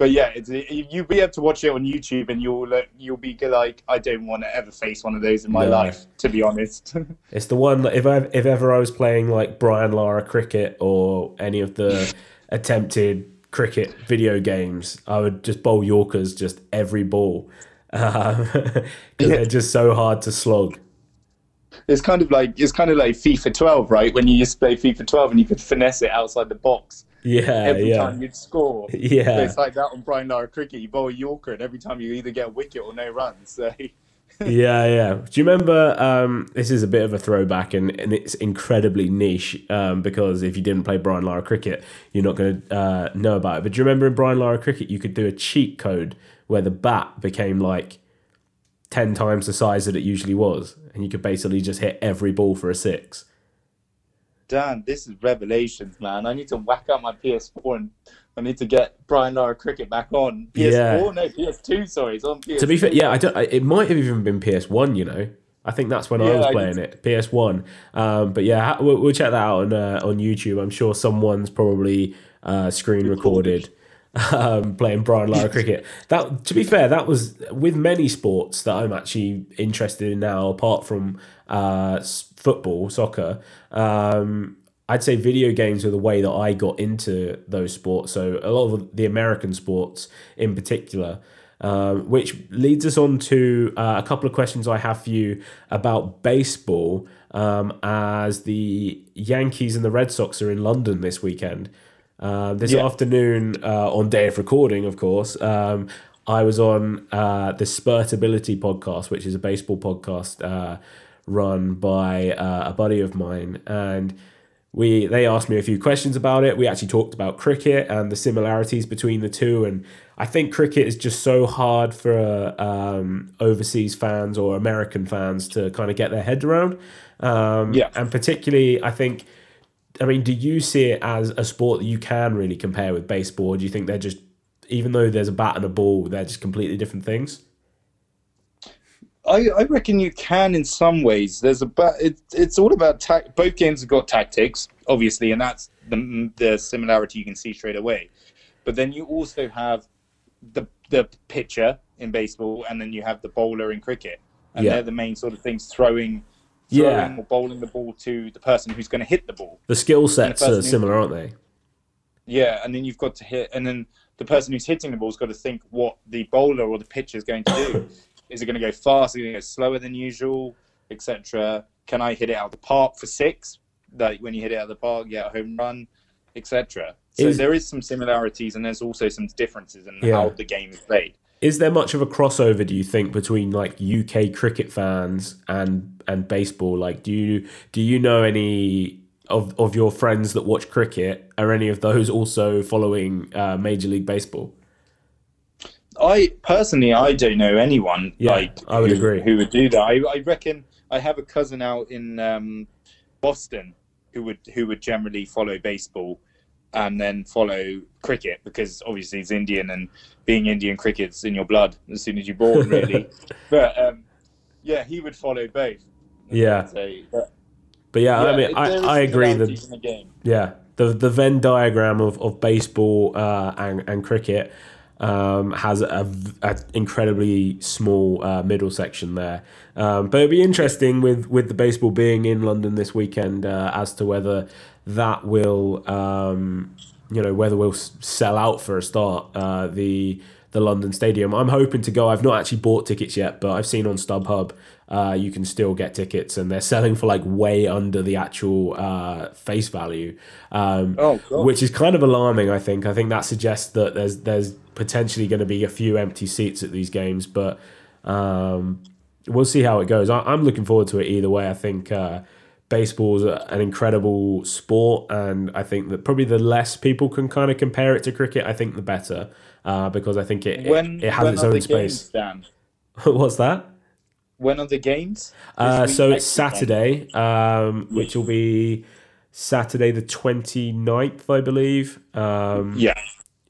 But yeah, it's, you'll be able to watch it on YouTube, and you'll look, you'll be like, I don't want to ever face one of those in my No. life, to be honest. It's the one that if I if ever I was playing like Brian Lara cricket or any of the attempted cricket video games, I would just bowl Yorkers just every ball because they're just so hard to slog. it's kind of like it's kind of like FIFA 12, right? When you used to play FIFA 12 and you could finesse it outside the box Yeah, every yeah, time you'd score. So yeah. it's like that on Brian Lara cricket. You bowl a Yorker, and every time you either get a wicket or no runs. So yeah, yeah. Do you remember? Um, this is a bit of a throwback, and, and it's incredibly niche um, because if you didn't play Brian Lara cricket, you're not going to uh, know about it. But do you remember in Brian Lara cricket, you could do a cheat code where the bat became like ten times the size that it usually was, and you could basically just hit every ball for a six. Dan, this is revelations, man. I need to whack out my PS4 and I need to get Brian Lara cricket back on. PS4? Yeah. No, PS2, sorry. It's on PS2. To be fair, yeah, I don't. I, it might have even been PS One. You know, I think that's when I Yeah, was I playing it, PS One. Um, but yeah, we'll, we'll check that out on uh, on YouTube. I'm sure someone's probably uh, screen recorded. Um, playing Brian Lara cricket. That, to be fair, that was with many sports that I'm actually interested in now. Apart from uh, football, soccer, um, I'd say video games are the way that I got into those sports. So a lot of the American sports, in particular, um, which leads us on to uh, a couple of questions I have for you about baseball. Um, as the Yankees and the Red Sox are in London this weekend, uh, this Yeah. afternoon uh, on day of recording, of course. Um, I was on uh, the Spurtability podcast, which is a baseball podcast uh, run by uh, a buddy of mine, and we they asked me a few questions about it. We actually talked about cricket and the similarities between the two, and I think cricket is just so hard for um, overseas fans or American fans to kind of get their head around. Um, Yeah. and particularly, I think. I mean, do you see it as a sport that you can really compare with baseball? Do you think they're just, even though there's a bat and a ball, they're just completely different things? I, I reckon you can in some ways. There's a ba- it, it's all about tac- both games have got tactics, obviously, and that's the the similarity you can see straight away. But then you also have the the pitcher in baseball, and then you have the bowler in cricket, and Yeah. they're the main sort of things throwing throwing Yeah. or bowling the ball to the person who's going to hit the ball. The skill sets person are similar, aren't they? Yeah, and then you've got to hit, and then the person who's hitting the ball's got to think what the bowler or the pitcher is going to do. Is it going to go fast? Is it going to go slower than usual, etc.? Can I hit it out of the park for six? Like when you hit it out of the park, get a home run, etc. So Is- there is some similarities, and there's also some differences in Yeah. how the game is played. Is there much of a crossover? Do you think between like UK cricket fans and and baseball? Like, do you do you know any of of your friends that watch cricket? Are any of those also following uh, Major League Baseball? I personally, I don't know anyone Yeah, like I would who, agree. who would do that. I, I reckon I have a cousin out in um, Boston who would who would generally follow baseball and then follow cricket because obviously he's Indian and being Indian cricket's in your blood as soon as you're born, really. but um, yeah, he would follow both. Yeah. So, but, But yeah, I mean, I, I agree that the. Yeah, the the Venn diagram of, of baseball uh, and and cricket um, has a, v- a incredibly small uh, middle section there. Um, but it'd be interesting with with the baseball being in London this weekend uh, as to whether that will um, you know whether we'll sell out for a start uh, the the London Stadium. I'm hoping to go. I've not actually bought tickets yet, but I've seen on StubHub uh, you can still get tickets, and they're selling for like way under the actual uh, face value, um, Oh, which is kind of alarming. I think. I think that suggests that there's there's potentially going to be a few empty seats at these games, but um, we'll see how it goes. I, I'm looking forward to it either way. I think. Uh, Baseball's an incredible sport, and I think that probably the less people can kind of compare it to cricket, I think the better, uh, because I think it, it- When, it, has its own space. games? What's that? When are the games? Uh, so it's? Saturday, um, which will be Saturday the 29th, I believe, um, Yeah.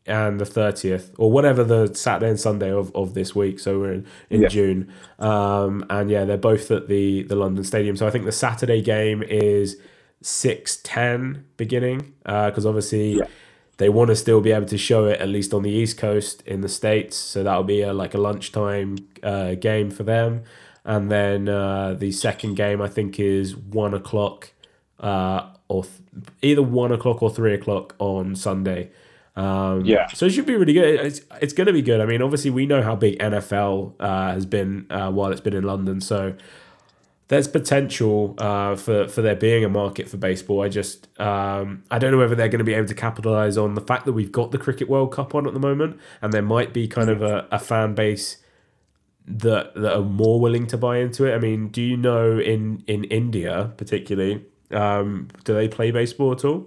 and the 30th, or whatever the Saturday and Sunday of, of this week. So we're in, in Yeah. June. Um, and yeah, they're both at the, the London Stadium. So I think the Saturday game is 6.10 beginning, because obviously Yeah. they want to still be able to show it at least on the East Coast in the States. So that'll be a, like a lunchtime uh, game for them. And then uh, the second game, I think, is one o'clock uh, or th- either one o'clock or three o'clock on Sunday. Um, Yeah. So it should be really good. It's, it's going to be good. I mean, obviously, we know how big NFL uh, has been uh, while it's been in London. So there's potential uh, for for there being a market for baseball. I just um, I don't know whether they're going to be able to capitalize on the fact that we've got the Cricket World Cup on at the moment, and there might be kind of a, a fan base that that are more willing to buy into it. I mean, do you know in in India particularly, um, do they play baseball at all?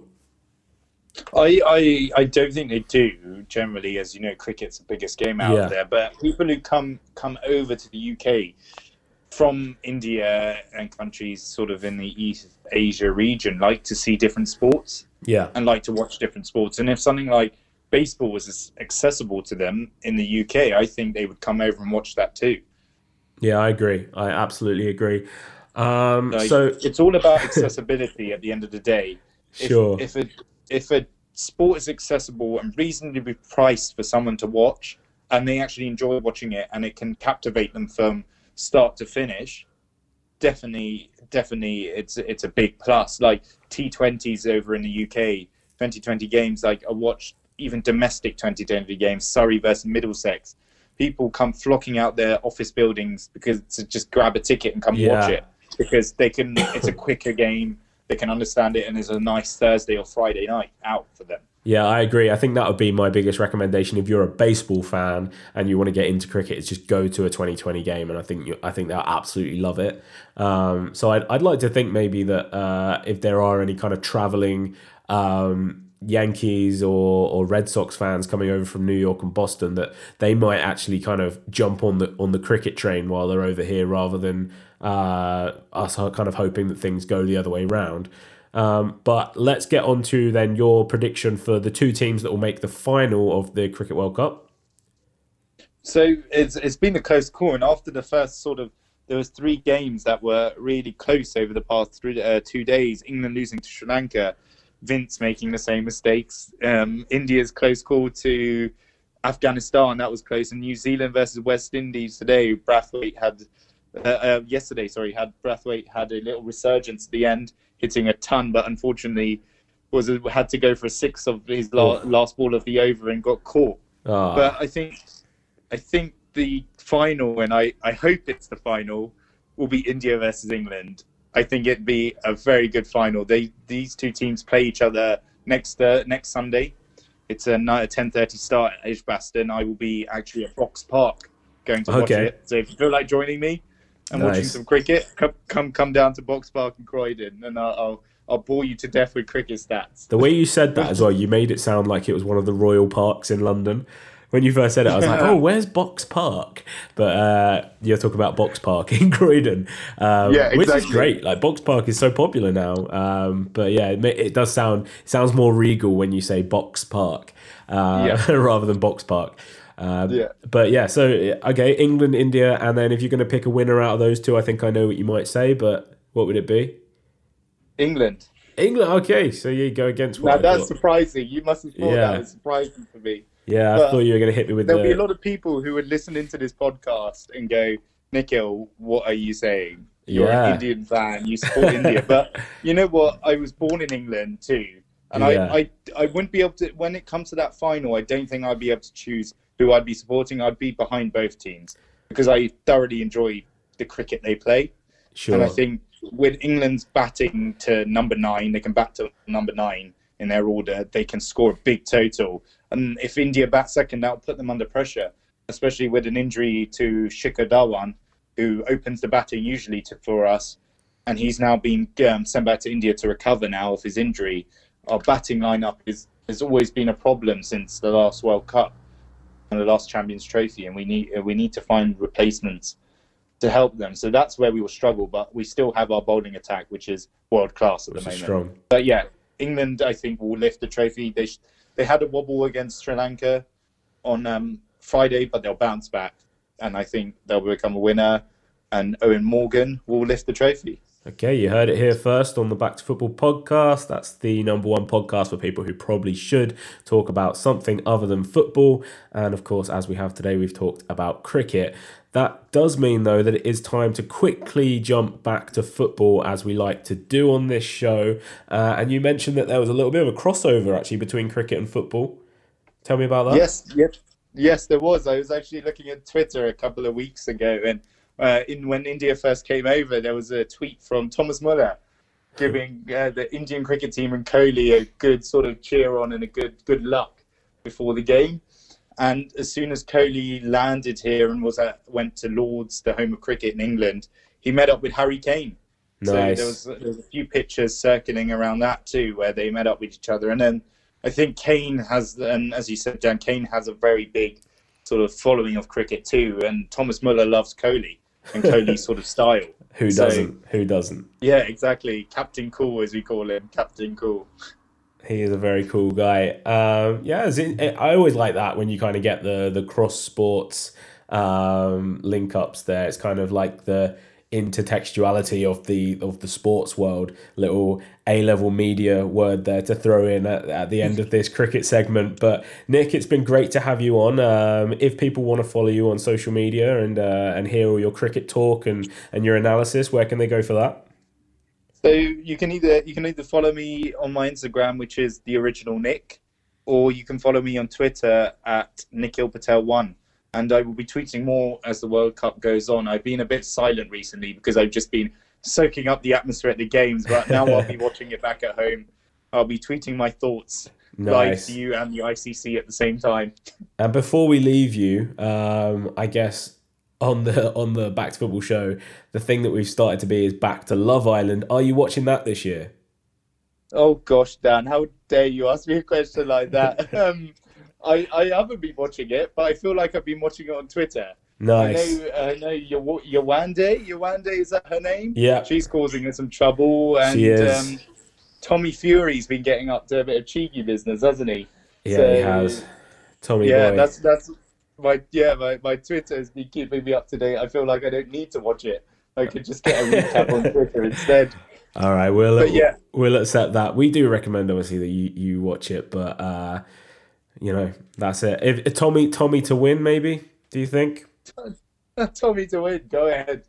I, I I don't think they do generally, as you know, cricket's the biggest game out Yeah. there. But people who come come over to the UK from India and countries sort of in the East Asia region like to see different sports Yeah, and like to watch different sports. And if something like baseball was as accessible to them in the UK, I think they would come over and watch that too. yeah, I agree. I absolutely agree. Um, Like, so it's all about accessibility at the end of the day. If, sure, if a if a sport is accessible and reasonably priced for someone to watch and they actually enjoy watching it and it can captivate them from start to finish definitely definitely it's it's a big plus like t20s over in the uk 2020 games like i watched even domestic 2020 games surrey versus middlesex people come flocking out their office buildings because to just grab a ticket and come watch it because they can it's a quicker game they can understand it and it's a nice thursday or friday night out for them Yeah, I agree. I think that would be my biggest recommendation if you're a baseball fan and you want to get into cricket. Is just go to a 2020 game, and I think you, I think they'll absolutely love it. Um, so I'd, I'd like to think maybe that uh, if there are any kind of traveling um, Yankees or, or Red Sox fans coming over from New York and Boston, that they might actually kind of jump on the on the cricket train while they're over here, rather than uh, us kind of hoping that things go the other way round. Um, but let's get on to then your prediction for the two teams that will make the final of the Cricket World Cup. So it's it's been a close call, and after the first sort of there was three games that were really close over the past three, uh, two days. England losing to Sri Lanka, Vince making the same mistakes. Um, India's close call to Afghanistan that was close, and New Zealand versus West Indies today. Brathwaite had uh, uh, yesterday, sorry, had Brathwaite had a little resurgence at the end, hitting a ton, but unfortunately was had to go for a six of his la- Oh. last ball of the over and got caught. Ah, But I think, I think the final, and I, I hope it's the final, will be India versus England. I think it'd be a very good final. They these two teams play each other next uh, next Sunday. It's a night ten thirty start at Edgbaston. I will be actually at Box Park going to watch Okay. it. So if you feel like joining me and watching some cricket, come come come down to Box Park in Croydon, and I'll I'll, I'll bore you to death with cricket stats. the way you said that as well, you made it sound like it was one of the royal parks in London. When you first said it, I was like, "Oh, where's Box Park?" But uh, you're talking about Box Park in Croydon, um, Yeah, which is great. Like Box Park is so popular now. Um, but yeah, it, it does sound it sounds more regal when you say Box Park uh, Yeah. rather than Box Park. Um, Yeah. But yeah, so okay, England, India, and then if you're going to pick a winner out of those two, I think I know what you might say. But what would it be? England. England. Okay, so you go against what Now that's surprising. You must have thought Yeah. that was surprising for me. Yeah, I But thought you were going to hit me with that. There'll the. be a lot of people who would listen into this podcast and go, Nikhil, what are you saying? You're Yeah. an Indian fan, you support India. But you know what? I was born in England too. And Yeah. I, I, I wouldn't be able to, when it comes to that final, I don't think I'd be able to choose who I'd be supporting. I'd be behind both teams because I thoroughly enjoy the cricket they play. Sure. And I think with England's batting to number nine, they can bat to number nine in their order. They can score a big total. And if India bat second, that'll put them under pressure, especially with an injury to Shikhar Dhawan, who opens the batting usually to, for us. And he's now been um, sent back to India to recover now of his injury. Our batting lineup is, has always been a problem since the last World Cup and the last Champions Trophy, and we need we need to find replacements to help them. So that's where we will struggle, but we still have our bowling attack, which is world class at Which the moment. strong. But yeah, England, I think, will lift the trophy. They sh- they had a wobble against Sri Lanka on um, Friday, but they'll bounce back, and I think they'll become a winner. And Eoin Morgan will lift the trophy. Okay, you heard it here first on the Back to Football podcast. That's the number one podcast for people who probably should talk about something other than football. And of course, as we have today, we've talked about cricket. That does mean, though, that it is time to quickly jump back to football as we like to do on this show. Uh, and you mentioned that there was a little bit of a crossover actually between cricket and football. Tell me about that. Yes, yes, yes, there was. I was actually looking at Twitter a couple of weeks ago, and uh, in when India first came over, there was a tweet from Thomas Muller giving uh, the Indian cricket team and Kohli a good sort of cheer on and a good good luck before the game. And as soon as Kohli landed here and was at, went to Lords, the home of cricket in England, he met up with Harry Kane. So Nice. there was, there was a few pictures circling around that too, where they met up with each other. And then I think Kane has, and as you said, Jan, Kane has a very big sort of following of cricket too. And Thomas Muller loves Kohli and Kohli's sort of style. Who doesn't? Who doesn't? Yeah, exactly. Captain Cool, as we call him, Captain Cool. He is a very cool guy. Um, yeah, in, I always like that when you kind of get the the cross sports um, link ups. There, it's kind of like the intertextuality of the of the sports world. Little A level media word there to throw in at, at the end of this cricket segment. But Nick, it's been great to have you on. Um, if people want to follow you on social media and uh, and hear all your cricket talk and and your analysis, where can they go for that? So you can either you can either follow me on my Instagram, which is the original Nick, or you can follow me on Twitter at Nikhil Patel One. And I will be tweeting more as the World Cup goes on. I've been a bit silent recently because I've just been soaking up the atmosphere at the games, but now I'll be watching it back at home. I'll be tweeting my thoughts live to you and the ICC at the same time. And before we leave you, um, I guess on the on the Back to Football show, the thing that we've started to be is back to Love Island. Are you watching that this year? Oh gosh, Dan, how dare you ask me a question like that? um, I I haven't been watching it, but I feel like I've been watching it on Twitter. Nice. I know, I know Yaw- Yewande. Yewande, is that her name? Yeah. She's causing us some trouble. And She is. Um, Tommy Fury's been getting up to a bit of cheeky business, hasn't he? Yeah, So- he has. Tommy yeah, boy. that's that's my yeah my, my Twitter has been keeping me up to date. I feel like I don't need to watch it. I could just get a recap on Twitter instead. All right, we'll But yeah. we'll accept that. We do recommend obviously that you, you watch it, but uh, you know that's it. If, if Tommy Tommy to win, maybe do you think? Tommy to win. Go ahead.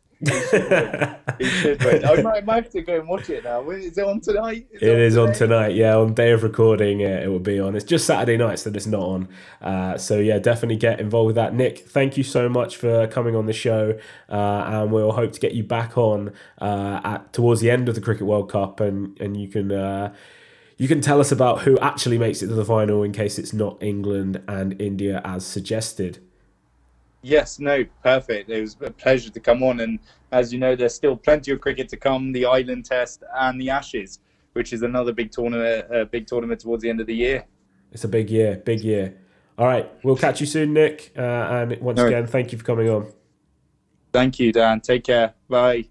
He should win. I might, I might have to go and watch it now. Is it on tonight? Is It is on today? tonight, yeah. On day of recording, it will be on. It's just Saturday nights that it's not on. Uh, so yeah, definitely get involved with that. Nick, thank you so much for coming on the show, uh, and we'll hope to get you back on uh, at towards the end of the Cricket World Cup, and and you can. Uh, you can tell us about who actually makes it to the final in case it's not England and India as suggested. Yes, no, perfect. It was a pleasure to come on. And as you know, there's still plenty of cricket to come the Ireland Test and the Ashes, which is another big tournament, uh, big tournament towards the end of the year. It's a big year, big year. All right, we'll catch you soon, Nick. Uh, and once right. again, thank you for coming on. Thank you, Dan. Take care. Bye.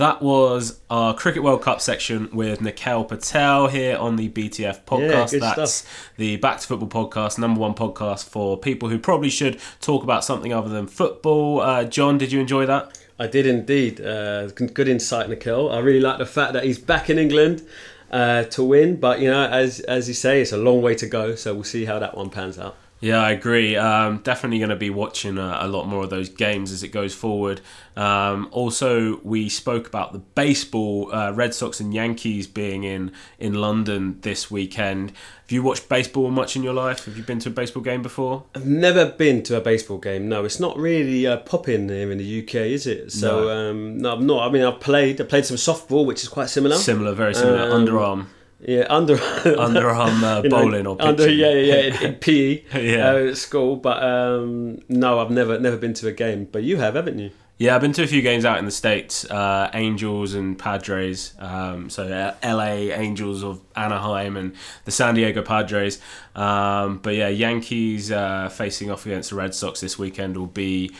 That was our Cricket World Cup section with Nikhil Patel here on the BTF podcast. good That's stuff. the Back to Football podcast, number one podcast for people who probably should talk about something other than football. Uh, John, did you enjoy that? I did indeed. Uh, good insight, Nikhil. I really like the fact that he's back in England uh, to win. But you know, as as you say, it's a long way to go. So we'll see how that one pans out. Yeah, I agree. Um, definitely going to be watching a, a lot more of those games as it goes forward. Um, also, we spoke about the baseball, uh, Red Sox and Yankees being in in London this weekend. Have you watched baseball much in your life? Have you been to a baseball game before? I've never been to a baseball game. No, it's not really uh, popping here in the UK, is it? So No. um, no, I'm not. I mean, I've played. I played some softball, which is quite similar. Similar, very similar. Um, underarm, yeah, under underarm uh, you know, bowling or pitching. under yeah yeah, yeah in, PE Yeah. uh, at school. But um, no, I've never never been to a game. But you have, haven't you? Yeah, I've been to a few games out in the states, uh, Angels and Padres. Um, so uh, LA Angels of Anaheim and the San Diego Padres. Um, but yeah, Yankees uh, facing off against the Red Sox this weekend will be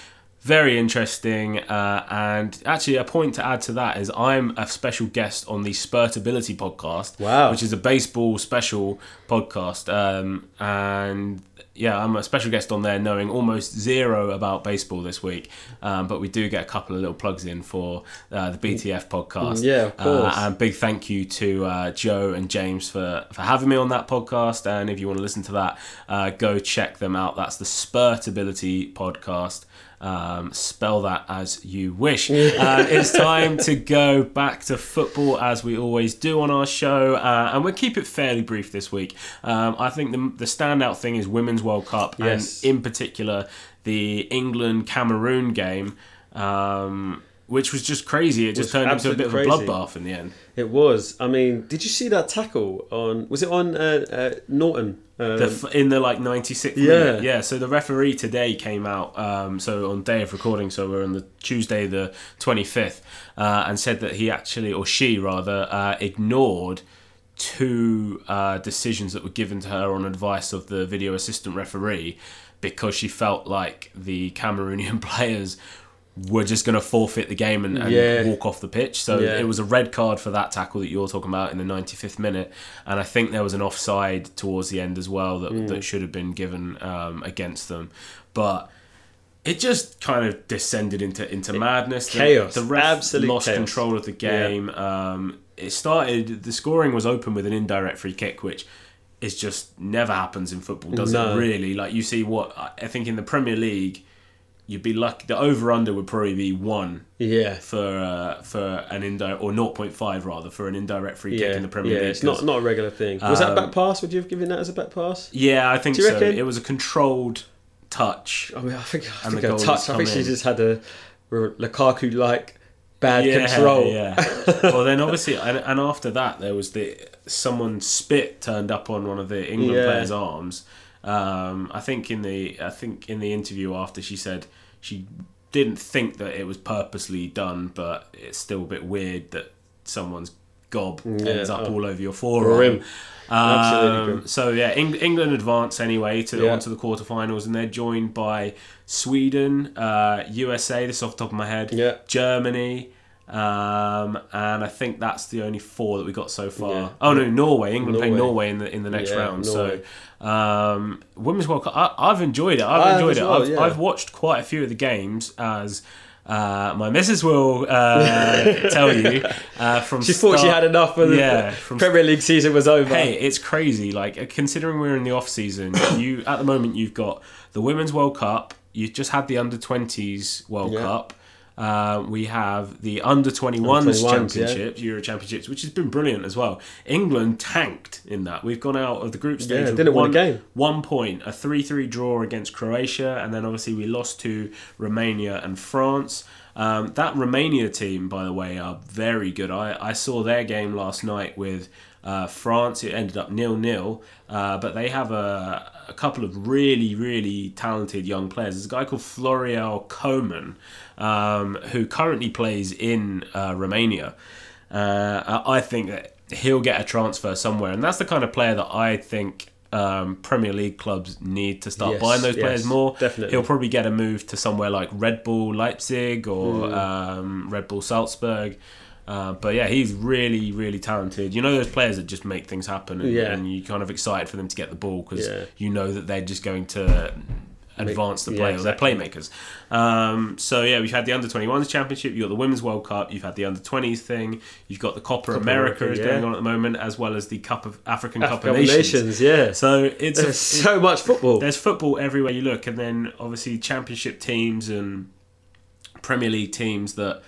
very interesting. Uh, and actually, a point to add to that is I'm a special guest on the Spurtability podcast, Wow. which is a baseball special podcast. Um, and yeah, I'm a special guest on there, knowing almost zero about baseball this week. Um, but we do get a couple of little plugs in for uh, the BTF podcast. Yeah, of course. Uh, and big thank you to uh, Joe and James for, for having me on that podcast. And if you want to listen to that, uh, go check them out. That's the Spurtability podcast. Um, spell that as you wish. uh, it's time to go back to football as we always do on our show, uh, and we'll keep it fairly brief this week. Um, I think the, the standout thing is Women's World Cup, Yes. and in particular the England Cameroon game. Um, which was just crazy. It just turned into a bit of a bloodbath in the end. It was. I mean, did you see that tackle on? Was it on uh, uh, Norton? Um, The f- in the like 96th Yeah. minute. Yeah, so the referee today came out, um, so on day of recording, so we're on the Tuesday the 25th, uh, and said that he actually, or she rather, uh, ignored two uh, decisions that were given to her on advice of the video assistant referee because she felt like the Cameroonian players were just going to forfeit the game and, and Yeah. walk off the pitch. So Yeah. it was a red card for that tackle that you're talking about in the 95th minute, and I think there was an offside towards the end as well that Mm. that should have been given um, against them, but. It just kind of descended into into madness. The- Chaos. The, ref Absolute lost chaos. control of the game. Um, it started. The scoring was open with an indirect free kick, which is just never happens in football, does No. it? Really? Like you see what I think in the Premier League, you'd be lucky. The over under would probably be one yeah. for uh, for an indirect or 0.5 rather for an indirect free Yeah, kick in the Premier yeah, League. it's not not a regular thing. Was that a Um, back pass? Would you have given that as a back pass? Yeah, I think Do you so. reckon? It was a controlled touch. I mean, I think I think a touch. I think she just had a Lukaku like bad yeah, control. Yeah. well, then obviously, and, and after that, there was the someone spit turned up on one of the England Yeah. players' arms. Um, I think in the I think in the interview after she said she didn't think that it was purposely done, but it's still a bit weird that someone's gob ends up oh. all over your For forearm. Um, so yeah, Eng- England advance anyway to Yeah. onto the quarterfinals, and they're joined by Sweden, uh, USA. This is off the top of my head. Yeah. Germany, um, and I think that's the only four that we got so far. Yeah. Oh no, Norway. England playing Norway. Norway in the in the next Yeah, round. Norway. So women's World Cup. I, I've enjoyed it. I've I enjoyed it. well, I've, yeah. I've watched quite a few of the games as. Uh, my missus will uh, tell you uh, from She thought she had enough and Yeah, the Premier League season was over. Hey, it's crazy. Like uh, considering we're in the off season, you at the moment you've got the Women's World Cup. You've just had the Under Twenties World Yeah. Cup. Uh, we have the Under 21s Under 21s, Championships, Euro Championships, which has been brilliant as well. England tanked in that. We've gone out of the group stage. Yeah, didn't win a one, game. One point, a 3 3 draw against Croatia, and then obviously we lost to Romania and France. Um, that Romania team, by the way, are very good. I, I saw their game last night with uh, France. It ended up nil nil, uh, but they have a, a couple of really, really talented young players. There's a guy called Florinel Coman, um, who currently plays in uh, Romania. Uh, I think that he'll get a transfer somewhere, and that's the kind of player that I think um, Premier League clubs need to start Yes, buying those yes, players more. definitely. he'll probably get a move to somewhere like Red Bull Leipzig or Hmm. um, Red Bull Salzburg. Uh, but yeah, he's really, really talented. You know those players that just make things happen, and, Yeah. and you're kind of excited for them to get the ball because Yeah. you know that they're just going to advance the yeah, play or exactly. they're playmakers. Um, so yeah, we've had the under 21s championship. You've got the Women's World Cup. You've had the under 20s thing. You've got the Copa America, America, is yeah. going on at the moment, as well as the Cup of African Cup of Nations. Nations, yeah. So it's a, so much football. there's football everywhere you look, and then obviously championship teams and Premier League teams that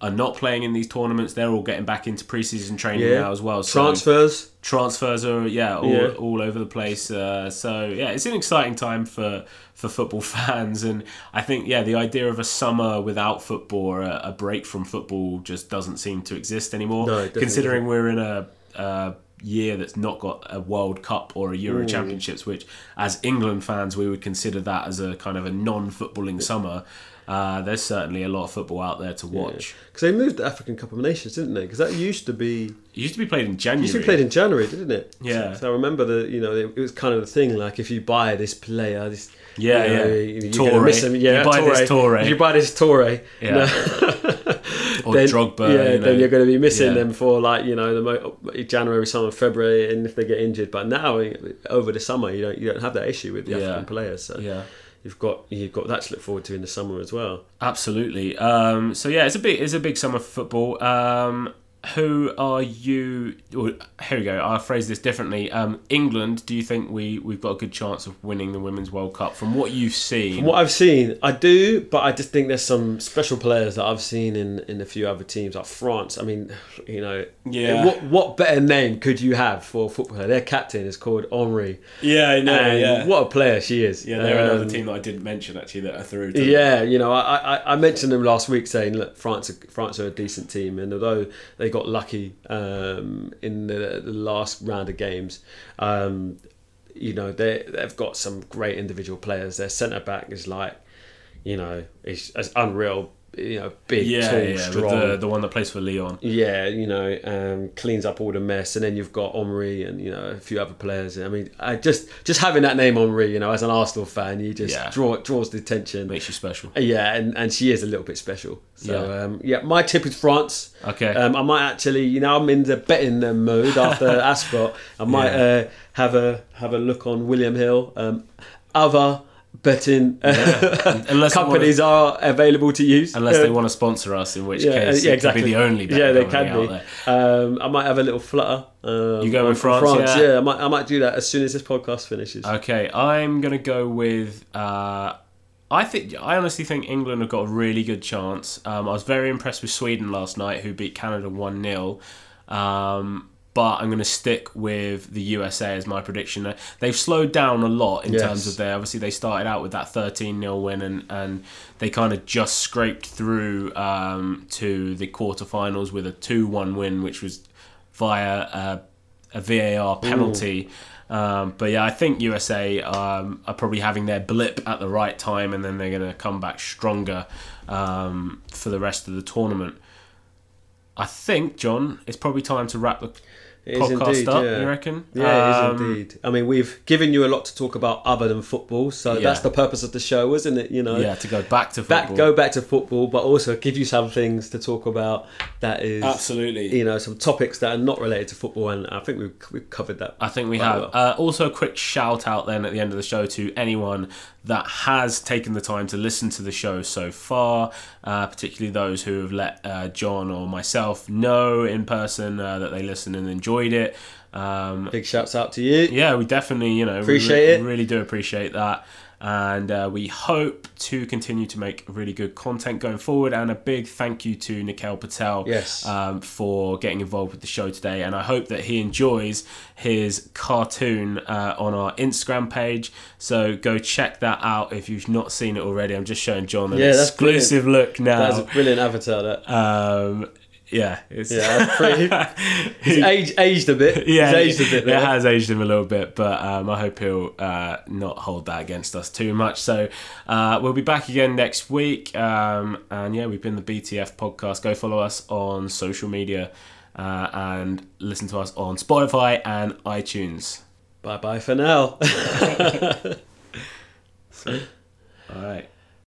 are not playing in these tournaments. They're all getting back into preseason training Yeah. now as well. So Transfers. transfers are yeah all, Yeah. all over the place. Uh, so yeah, it's an exciting time for for football fans, and I think yeah the idea of a summer without football a, a break from football just doesn't seem to exist anymore. No, considering we're in a. a year that's not got a World Cup or a Euro Championships, which as England fans we would consider that as a kind of a non-footballing summer. Uh, there's certainly a lot of football out there to watch. Because they moved the African Cup of Nations, didn't they? Because that used to be It used to be played in January. used to be played in January, didn't it? Yeah. So, so I remember the you know it, it was kind of the thing like if you buy this player, this Yeah, you know, yeah. you- you're gonna miss him. Yeah, You buy this Toure. If you buy this Toure, Yeah. no, or then, Drogba. yeah, you know. then you're going to be missing Yeah. them for like you know the mo- January, summer, February, and if they get injured. But now over the summer, you don't you don't have that issue with the Yeah. African players. So Yeah. You've got you've got that to look forward to in the summer as well. Absolutely. Um, so yeah, it's a big it's a big summer for football. Um, who are you? Well, here we go. I'll phrase this differently. Um, England. Do you think we we've got a good chance of winning the Women's World Cup from what you've seen? From what I've seen, I do, but I just think there's some special players that I've seen in, in a few other teams, like France. I mean, you know, Yeah. What what better name could you have for a footballer? Their captain is called Henry, yeah, I know. and yeah, what a player she is. yeah. They're another Um, team that I didn't mention actually that are through. To Yeah, you know, I, I, I mentioned them last week saying, look, France are, France are a decent team, and although they got lucky um, in the, the last round of games, um, you know, they they've got some great individual players. Their centre back is like, you know, it's, is unreal. You know, big, yeah, tall, yeah. Strong. the the one that plays for Lyon. Yeah, you know, um, cleans up all the mess, and then you've got Henry and you know a few other players. I mean, I just just having that name Henry, you know, as an Arsenal fan, you just Yeah. draw draws the attention. Makes you special. Yeah, and, and she is a little bit special. So Yeah. um, yeah my tip is France. Okay. Um, I might actually, you know, I'm in the betting uh, mode after Ascot. I might uh, have a have a look on William Hill. Um, other betting Unless they companies are available to use. Unless they Uh, want to sponsor us, in which yeah, case yeah, it exactly. could be the only yeah, they can be. Um, I might have a little flutter. Um, You go on with France, yeah? I might, I might do that as soon as this podcast finishes. Okay, I'm gonna go with. Uh, I think I honestly think England have got a really good chance. Um, I was very impressed with Sweden last night, who beat Canada one 0 um, But I'm going to stick with the USA as my prediction. They've slowed down a lot in Yes. terms of their. Obviously, they started out with that 13 0 win, and, and they kind of just scraped through um, to the quarterfinals with a 2 1 win, which was via uh, a VAR penalty. Um, but yeah, I think USA um, are probably having their blip at the right time, and then they're going to come back stronger um, for the rest of the tournament. I think, John, it's probably time to wrap the It is podcast indeed, up. yeah. You reckon? Yeah, Um, it is indeed. I mean, we've given you a lot to talk about other than football, so Yeah. that's the purpose of the show, isn't it? You know, Yeah, to go back to back go back to football, but also give you some things to talk about that is Absolutely. you know some topics that are not related to football, and I think we've we've covered that. I think we have. well. Uh, also, a quick shout out then at the end of the show to anyone that has taken the time to listen to the show so far, uh, particularly those who have let uh, John or myself know in person uh, that they listened and enjoyed it. Um, Big shouts out to you. yeah, we definitely, you know, Appreciate we it. Really do appreciate that. And uh, we hope to continue to make really good content going forward. And a big thank you to Nikhil Patel Yes. um, for getting involved with the show today. And I hope that he enjoys his cartoon uh, on our Instagram page. So go check that out if you've not seen it already. I'm just showing John an Yeah, exclusive look now. That's a brilliant avatar. That um, yeah, it's, yeah, pretty. He's aged, aged a bit. yeah, He's aged a bit. It has aged him a little bit, but um, I hope he'll uh, not hold that against us too much. So uh, we'll be back again next week. Um, and yeah, we've been the BTF podcast. Go follow us on social media uh, and listen to us on Spotify and iTunes. Bye bye for now. All right.